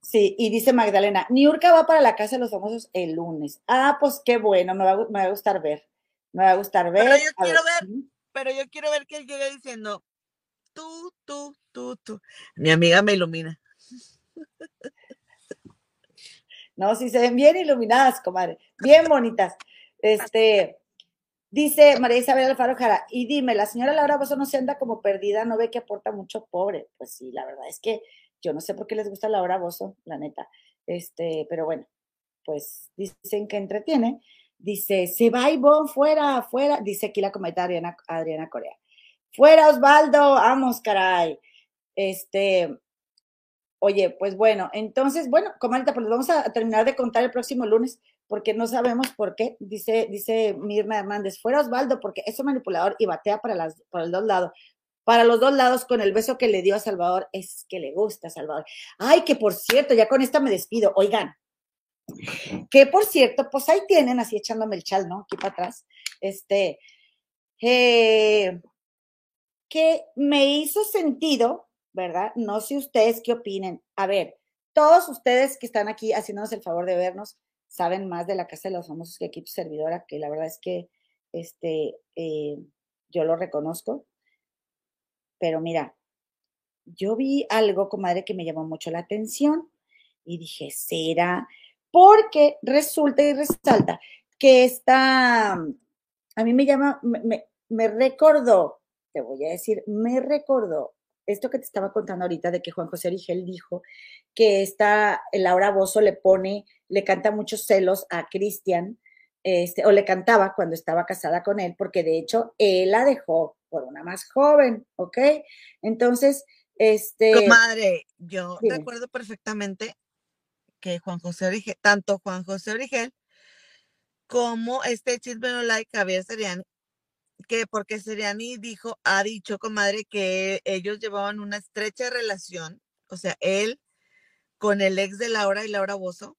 Sí, y dice Magdalena, Niurka va para la casa de los famosos el lunes. Ah, pues qué bueno, me va, a gustar ver. Me va a gustar ver. Pero yo quiero ver, pero yo quiero ver que él llegue diciendo, tú, tú, tú, tú. Mi amiga me ilumina. No, sí se ven bien iluminadas, comadre, bien bonitas. Este, Dice María Isabel Alfaro Jara, y dime, la señora Laura Bozo no se anda como perdida, no ve que aporta mucho pobre. Pues sí, la verdad es que yo no sé por qué les gusta Laura Bozo, la neta. Este, pero bueno, pues dicen que entretiene. Dice, se va Ivonne, fuera, fuera. Dice aquí la comentaria Adriana, Adriana Corea. Fuera, Osvaldo, vamos, caray. Este, oye, pues bueno, entonces, bueno, comadita, pues vamos a terminar de contar el próximo lunes porque no sabemos por qué, dice, dice Mirna Hernández, fuera Osvaldo, porque es un manipulador y batea para, las, para los dos lados. Para los dos lados, con el beso que le dio a Salvador, es que le gusta a Salvador. Ay, que por cierto, ya con esta me despido. Oigan, que por cierto, pues ahí tienen, así echándome el chal, ¿no? Aquí para atrás. Este, eh, que me hizo sentido, ¿verdad? No sé ustedes qué opinen. A ver, todos ustedes que están aquí haciéndonos el favor de vernos, saben más de la Casa de los Famosos que aquí tu servidora, que la verdad es que este, eh, yo lo reconozco. Pero mira, yo vi algo, comadre, que me llamó mucho la atención. Y dije, ¿será? Porque resulta y resalta que esta, a mí me llama, me, me recordó, te voy a decir, me recordó esto que te estaba contando ahorita de que Juan José Origel dijo que esta Laura Bozo le pone, le canta muchos celos a Cristian, este, o le cantaba cuando estaba casada con él, porque de hecho él la dejó por una más joven, ¿ok? Entonces, este. Comadre, yo recuerdo perfectamente que Juan José Origel, tanto Juan José Origel como este chisme no like Javier Seriani, que porque Seriani dijo, ha dicho, comadre, que ellos llevaban una estrecha relación, o sea, él con el ex de Laura y Laura Bozo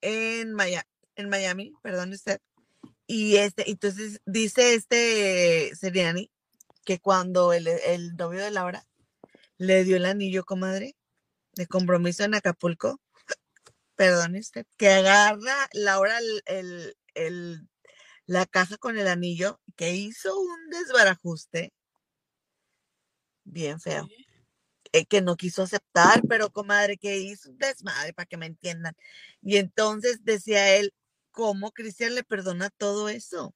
en Miami, en Miami, perdón usted. Y este, entonces dice este Seriani que cuando el, el novio de Laura le dio el anillo, comadre, de compromiso en Acapulco, perdón usted, que agarra Laura el, el, la caja con el anillo, que hizo un desbarajuste bien feo. Eh, que no quiso aceptar, pero comadre, que hizo un desmadre para que me entiendan. Y entonces decía él, ¿cómo Cristian le perdona todo eso?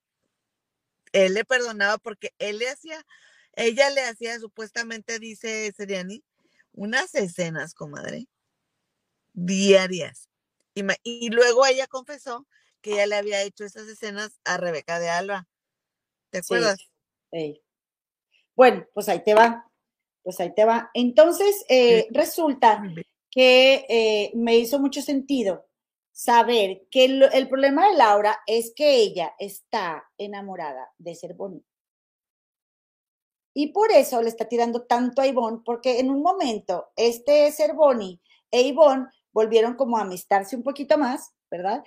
Él le perdonaba porque él le hacía, ella le hacía supuestamente, dice Seriani, unas escenas, comadre, diarias. Y, y luego ella confesó que ella le había hecho esas escenas a Rebeca de Alba. ¿Te acuerdas? Sí. Bueno, pues ahí te va. Pues ahí te va. Entonces, eh, resulta que eh, me hizo mucho sentido saber que el, problema de Laura es que ella está enamorada de ser bonita. Y por eso le está tirando tanto a Ivonne, porque en un momento este ser Bonnie e Ivonne volvieron como a amistarse un poquito más, ¿verdad?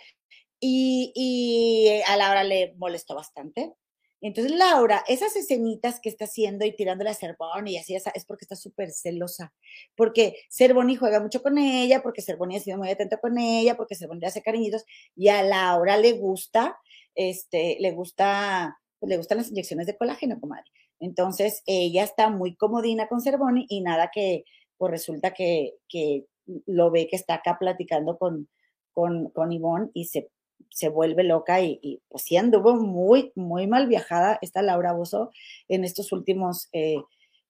Y, a Laura le molestó bastante. Entonces, Laura, esas escenitas que está haciendo y tirándole a Cervoni y así, es porque está súper celosa. Porque Cervoni juega mucho con ella, porque Cervoni ha sido muy atento con ella, porque Cervoni le hace cariñitos y a Laura le gusta, este, le gusta, pues, le gustan las inyecciones de colágeno, comadre. Entonces, ella está muy comodina con Cervoni y nada que, pues resulta que, que lo ve que está acá platicando con, con, con Ivonne y se se vuelve loca y, pues sí anduvo muy, muy mal viajada esta Laura Bozo en estos últimos eh,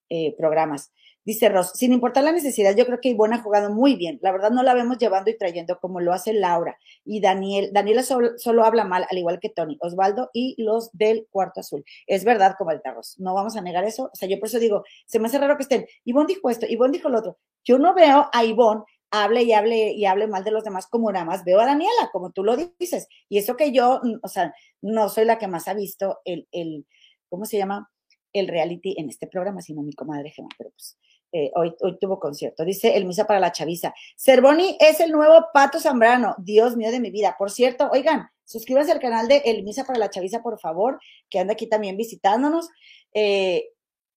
eh, programas. Dice Ross, sin importar la necesidad, yo creo que Ivonne ha jugado muy bien. La verdad no la vemos llevando y trayendo como lo hace Laura. Y Daniel, Daniela solo, habla mal, al igual que Tony, Osvaldo y los del cuarto azul. Es verdad, como Ross. No vamos a negar eso. O sea, yo por eso digo, se me hace raro que estén. Ivonne dijo esto, Ivonne dijo lo otro. Yo no veo a Ivonne hable y hable y hable mal de los demás como nada más veo a Daniela, como tú lo dices. Y eso que yo, mm, o sea, no soy la que más ha visto el, el ¿cómo se llama? El reality en este programa, sino mi comadre Gemma, pero pues eh, hoy, hoy tuvo concierto. Dice el Misa para la Chaviza. Cervoni es el nuevo Pato Zambrano. Dios mío de mi vida. Por cierto, oigan, suscríbanse al canal de El Misa para la Chaviza, por favor, que anda aquí también visitándonos. Eh,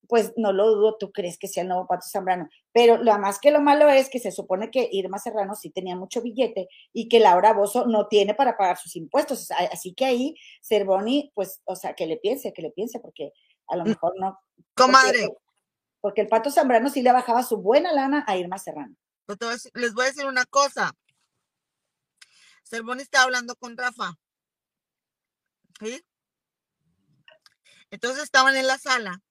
pues no lo dudo, tú crees que sea el nuevo Pato Zambrano. Pero lo más que lo malo es que se supone que Irma Serrano sí tenía mucho billete y que Laura Bozo no tiene para pagar sus impuestos. así que ahí Cervoni, pues, o sea, que le piense, que le piense, porque a lo mm, mejor no. Comadre. Porque, el Pato Zambrano sí le bajaba su buena lana a Irma Serrano. Les voy a decir una cosa. Cervoni está hablando con Rafa. ¿Sí? Entonces estaban en la sala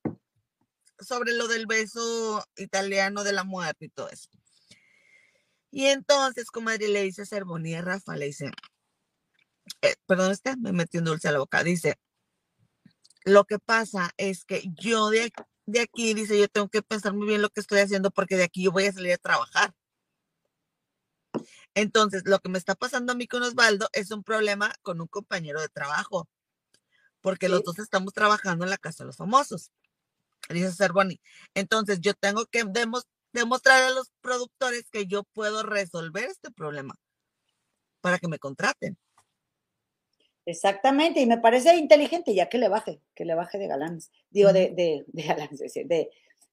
sobre lo del beso italiano de la muerte y todo eso. Y entonces, comadre, le dice a Cervoni a Rafa, le dice, eh, perdón, me metió un dulce a la boca, dice, lo que pasa es que yo de, de aquí, dice, yo tengo que pensar muy bien lo que estoy haciendo porque de aquí yo voy a salir a trabajar. Entonces, lo que me está pasando a mí con Osvaldo es un problema con un compañero de trabajo, porque los dos estamos trabajando en la casa de los famosos dice Cervoni. Entonces yo tengo que demostrar a los productores que yo puedo resolver este problema para que me contraten. Exactamente, y me parece inteligente ya que le baje, que le baje de galanes, digo, de, de, de galanes, de,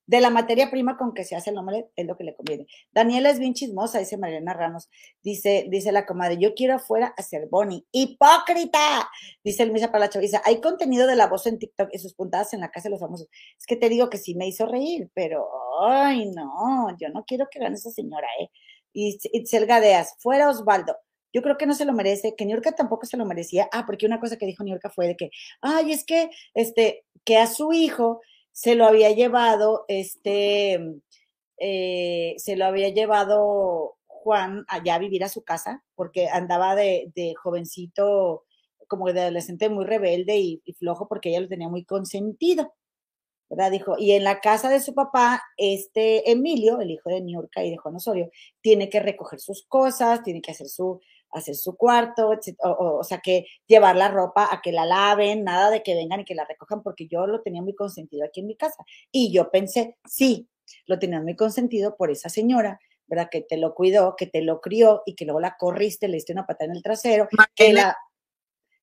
de la materia prima con que se hace el omelet, es lo que le conviene. Daniela es bien chismosa, dice Mariana Ramos. Dice, dice la comadre, yo quiero afuera hacer Bonnie. ¡Hipócrita! Dice el Misa para la chaviza. Hay contenido de la voz en TikTok y sus puntadas en la casa de los famosos. Es que te digo que sí me hizo reír, pero ay no, yo no quiero que gane esa señora, ¿eh? Y Itzel Gadeas, fuera Osvaldo. Yo creo que no se lo merece, que Niurka tampoco se lo merecía. Ah, porque una cosa que dijo Niurka fue de que, ay, es que, este, que a su hijo se lo había llevado, este, eh, se lo había llevado Juan allá a vivir a su casa, porque andaba de, jovencito, como de adolescente muy rebelde y, flojo, porque ella lo tenía muy consentido. ¿verdad? Dijo, y en la casa de su papá, este Emilio, el hijo de Niurka y de Juan Osorio, tiene que recoger sus cosas, tiene que hacer su, hacer su cuarto, o, o, sea, que llevar la ropa a que la laven, nada de que vengan y que la recojan, porque yo lo tenía muy consentido aquí en mi casa. Y yo pensé, sí, lo tenías muy consentido por esa señora, ¿verdad? Que te lo cuidó, que te lo crió y que luego la corriste, le diste una patada en el trasero, que la,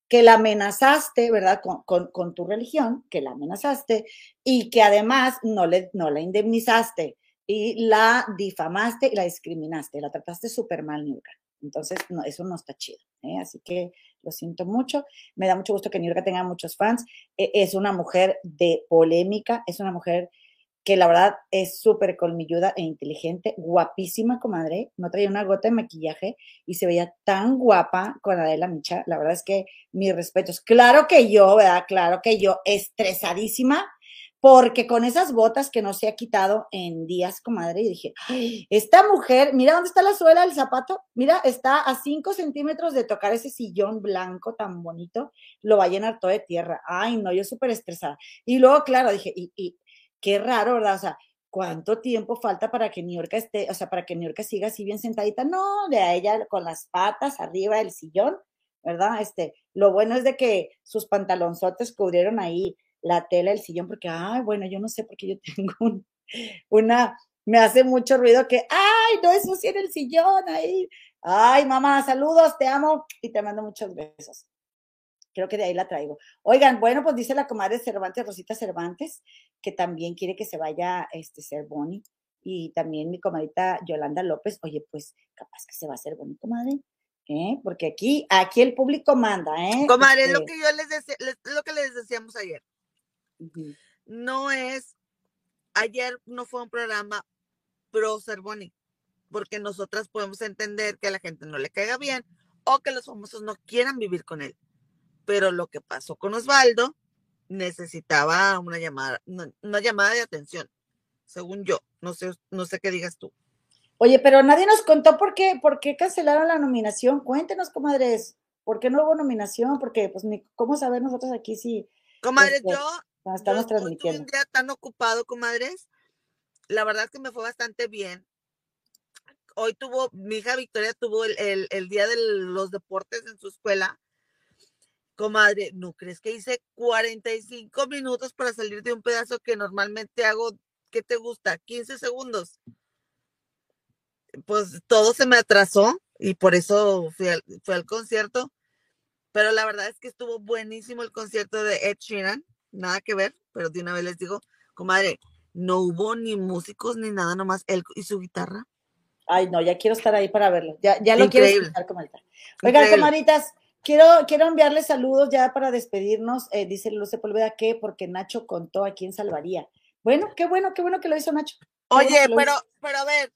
que la amenazaste, ¿verdad? Con, con, tu religión, que la amenazaste y que además no, le, no la indemnizaste y la difamaste y la discriminaste, la trataste súper mal, Niurka. Entonces, no, eso no está chido. ¿eh? Así que lo siento mucho. Me da mucho gusto que Niurka tenga muchos fans. E, es una mujer de polémica, es una mujer que la verdad es súper colmilluda e inteligente, guapísima, comadre, no traía una gota de maquillaje y se veía tan guapa con Adela Micha, la verdad es que mis respetos. Claro que yo, ¿verdad? Claro que yo, estresadísima, porque con esas botas que no se ha quitado en días, comadre, y dije, esta mujer, mira dónde está la suela del zapato, mira, está a cinco centímetros de tocar ese sillón blanco tan bonito, lo va a llenar todo de tierra. Ay, no, yo súper estresada. Y luego, claro, dije, y, y qué raro, ¿verdad? O sea, ¿cuánto tiempo falta para que New York esté, o sea, para que New York siga así bien sentadita? No, de a ella con las patas arriba del sillón, ¿verdad? Este, lo bueno es de que sus pantalonzotes cubrieron ahí la tela del sillón, porque, ay, bueno, yo no sé por qué yo tengo un, una, me hace mucho ruido que, ay, no, eso sí en el sillón ahí. Ay, mamá, saludos, te amo y te mando muchos besos. Creo que de ahí la traigo. Oigan, bueno, pues dice la comadre Cervantes, Rosita Cervantes, que también quiere que se vaya este ser Boni. Y también mi comadita Yolanda López, oye, pues capaz que se va a hacer Boni, comadre. ¿Eh? Porque aquí, aquí el público manda, ¿eh? Comadre, es lo este que yo les decía, lo que les decíamos ayer. No es, ayer no fue un programa pro ser Boni, porque nosotras podemos entender que a la gente no le caiga bien o que los famosos no quieran vivir con él pero lo que pasó con Osvaldo necesitaba una llamada, una, llamada de atención, según yo. No sé, no sé qué digas tú. Oye, pero nadie nos contó por qué, por qué cancelaron la nominación. Cuéntenos, comadres, ¿por qué no hubo nominación? Porque, pues, ni cómo saber nosotros aquí si. Comadres, este, yo. Estamos transmitiendo. un día tan ocupado, comadres. La verdad es que me fue bastante bien. Hoy tuvo, mi hija Victoria tuvo el, el día de los deportes en su escuela Comadre, ¿no crees que hice 45 minutos para salir de un pedazo que normalmente hago, ¿qué te gusta? 15 segundos. Pues todo se me atrasó y por eso fui al, al concierto. Pero la verdad es que estuvo buenísimo el concierto de Ed Sheeran. Nada que ver, pero de una vez les digo, comadre, no hubo ni músicos ni nada, nomás él y su guitarra. Ay, no, ya quiero estar ahí para verlo. Ya, ya lo quiero escuchar, comadre. Oigan, comadritas, Quiero, quiero enviarle saludos ya para despedirnos. Eh, dice Luz Sepúlveda que porque Nacho contó a quién salvaría. Bueno, qué bueno, qué bueno que lo hizo Nacho. Oye, pero, pero a ver,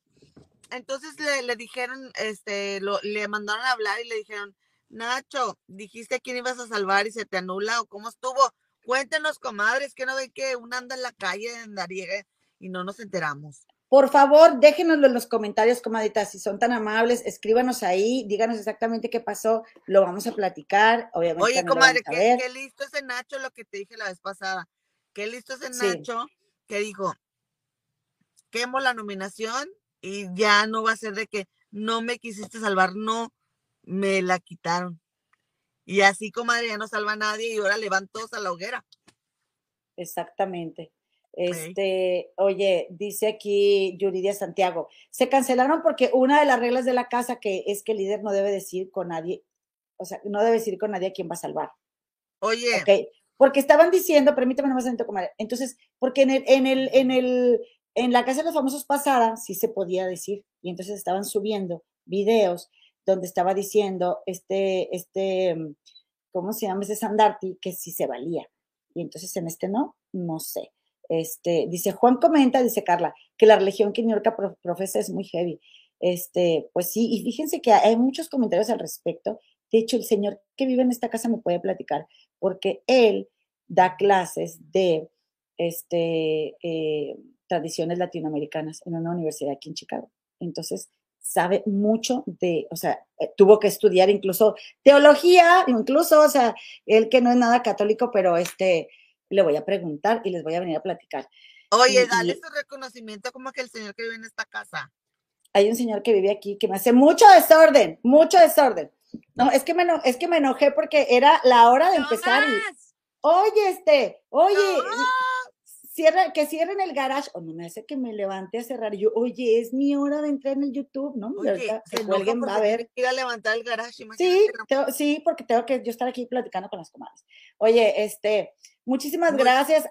entonces le, dijeron, este, lo, le mandaron a hablar y le dijeron, Nacho, dijiste a quién ibas a salvar y se te anula o cómo estuvo. Cuéntenos, comadres, que no ven que una anda en la calle en Dariega y no nos enteramos. Por favor, déjenoslo en los comentarios, comaditas, si son tan amables, escríbanos ahí, díganos exactamente qué pasó, lo vamos a platicar, obviamente. Oye, comadre, qué, listo ese Nacho, lo que te dije la vez pasada, qué listo ese Nacho que dijo, quemo la nominación y ya no va a ser de que no me quisiste salvar, no, me la quitaron. Y así, comadre, ya no salva a nadie y ahora le van todos a la hoguera. Exactamente. Este, oye, dice aquí Yuridia Santiago, se cancelaron porque una de las reglas de la casa que es que el líder no debe decir con nadie, o sea, no debe decir con nadie a quién va a salvar. Oye. Okay. Porque estaban diciendo, permítame nomás comer. Entonces, porque en el, en el, en el, en la casa de los famosos pasada sí se podía decir, y entonces estaban subiendo videos donde estaba diciendo este, este, ¿cómo se llama ese Sandarti? Que sí se valía. Y entonces en este no, no sé. Este, dice Juan comenta, dice Carla, que la religión que Niurka profesa es muy heavy. Este, pues sí, y fíjense que hay muchos comentarios al respecto. De hecho, el señor que vive en esta casa me puede platicar, porque él da clases de este, eh, tradiciones latinoamericanas en una universidad aquí en Chicago. Entonces, sabe mucho de, o sea, eh, tuvo que estudiar incluso teología, incluso, o sea, él que no es nada católico, pero este, le voy a preguntar y les voy a venir a platicar. Oye, dale su reconocimiento como que el señor que vive en esta casa. Hay un señor que vive aquí que me hace mucho desorden, mucho desorden. No, es que me, es que me enojé porque era la hora de empezar. oye, este, oye, cierra, que cierren el garage. O no me hace que me levante a cerrar. yo, oye, es mi hora de entrar en el YouTube, ¿no? Oye, se cuelguen, va a ver. Ir a levantar el garage. Sí, sí, porque tengo que yo estar aquí platicando con las comadres. Oye, este, muchísimas gracias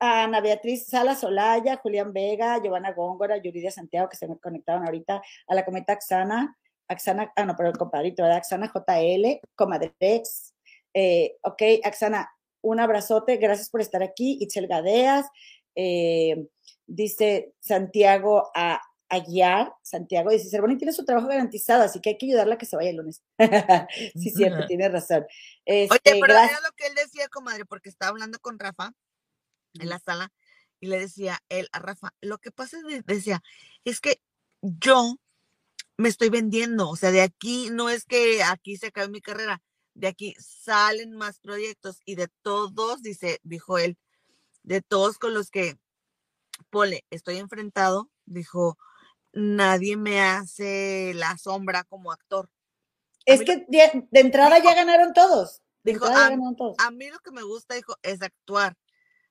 a Ana Beatriz Sala Solaya, Julián Vega, Giovanna Góngora, Yuridia Santiago, que se me conectaron ahorita, a la cometa Axana, Axana, ah, no, pero el compadrito, ¿verdad? Axana JL, Comadrex, eh, ok, Axana, un abrazote, gracias por estar aquí, Itzel Gadeas, eh, dice Santiago a Aguiar, Santiago dice, Cervoni tiene su trabajo garantizado, así que hay que ayudarla a que se vaya el lunes. sí, cierto, tiene razón. Oye, este, pero era lo que él decía, comadre, porque estaba hablando con Rafa en la sala y le decía él a Rafa, lo que pasa es, decía, es que yo me estoy vendiendo, o sea, de aquí no es que aquí se acabe mi carrera, de aquí salen más proyectos y de todos, dice, dijo él, de todos con los que, Pole, estoy enfrentado, dijo, nadie me hace la sombra como actor. Es que de, entrada ya ganaron todos. dijo, a, a, mí lo que me gusta, dijo, es actuar.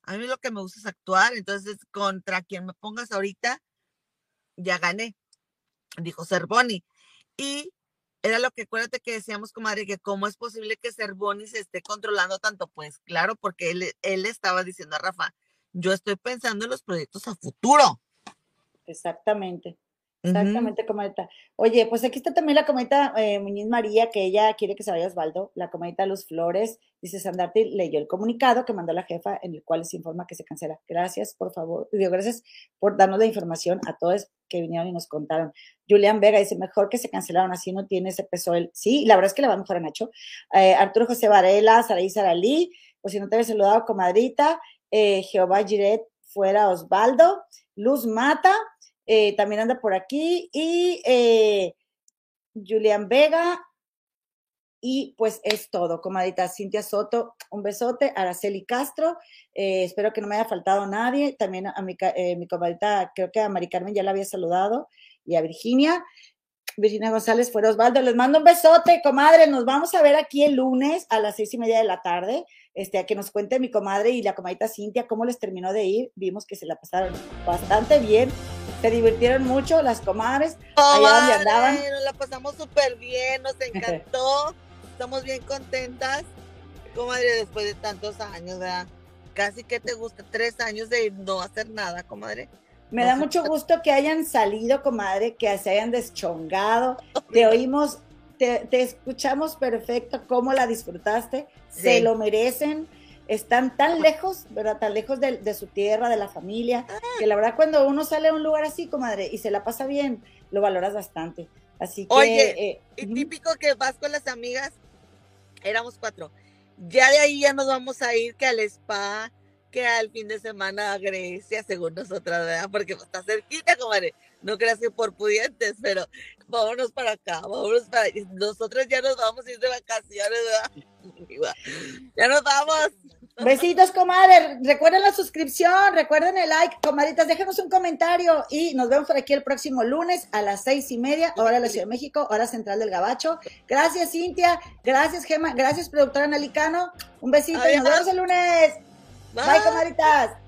A mí lo que me gusta es actuar, entonces contra quien me pongas ahorita, ya gané, dijo Cervoni. Y era lo que acuérdate que decíamos, comadre, que cómo es posible que Cervoni se esté controlando tanto. Pues claro, porque él, él estaba diciendo a Rafa, yo estoy pensando en los proyectos a futuro. Exactamente. Exactamente, comadita. Oye, pues aquí está también la comadita eh, Muñiz María, que ella quiere que se vaya Osvaldo. La comadita Luz Flores dice: Sandarte leyó el comunicado que mandó la jefa en el cual se informa que se cancela. Gracias, por favor. Digo, gracias por darnos la información a todos que vinieron y nos contaron. Julián Vega dice: Mejor que se cancelaron, así no tiene ese peso él. Sí, la verdad es que le va mejor a Nacho. Eh, Arturo José Varela, Saraí Saralí, pues si no te había saludado, comadrita. Eh, Jehová Giret, fuera Osvaldo. Luz Mata. Eh, también anda por aquí, y eh, Julián Vega, y pues es todo, comadita Cintia Soto, un besote, Araceli Castro, eh, espero que no me haya faltado nadie, también a mi, mi comadita, creo que a Mari Carmen ya la había saludado, y a Virginia, Virginia González fuera Osvaldo, les mando un besote, comadre, nos vamos a ver aquí el lunes a las seis y media de la tarde, este, a que nos cuente mi comadre y la comadita Cintia cómo les terminó de ir, vimos que se la pasaron bastante bien, se divirtieron mucho las comadres. allá donde andaban. Nos la pasamos súper bien, nos encantó. Estamos bien contentas. Comadre, después de tantos años, ¿verdad? Casi que te gusta, tres años de no hacer nada, comadre. Me da mucho gusto que hayan salido, comadre, que se hayan deschongado. Te oímos, te, escuchamos perfecto, cómo la disfrutaste. Se lo merecen están tan lejos, ¿verdad? Tan lejos de, su tierra, de la familia, que la verdad cuando uno sale a un lugar así, comadre, y se la pasa bien, lo valoras bastante. Así que... Oye, eh, y típico que vas con las amigas, éramos cuatro, ya de ahí ya nos vamos a ir que al spa, que al fin de semana a Grecia, según nosotras, ¿verdad? Porque está cerquita, comadre. No creas que por pudientes, pero vámonos para acá, vámonos para Nosotros ya nos vamos a ir de vacaciones, ¿verdad? Ya nos vamos. Besitos, comadre. Recuerden la suscripción, recuerden el like. Comadritas, déjenos un comentario y nos vemos por aquí el próximo lunes a las seis y media, hora de la Ciudad de México, hora central del Gabacho. Gracias, Cintia. Gracias, Gema. Gracias, productora Nalicano. Un besito y nos vemos el lunes. Bye, comadritas.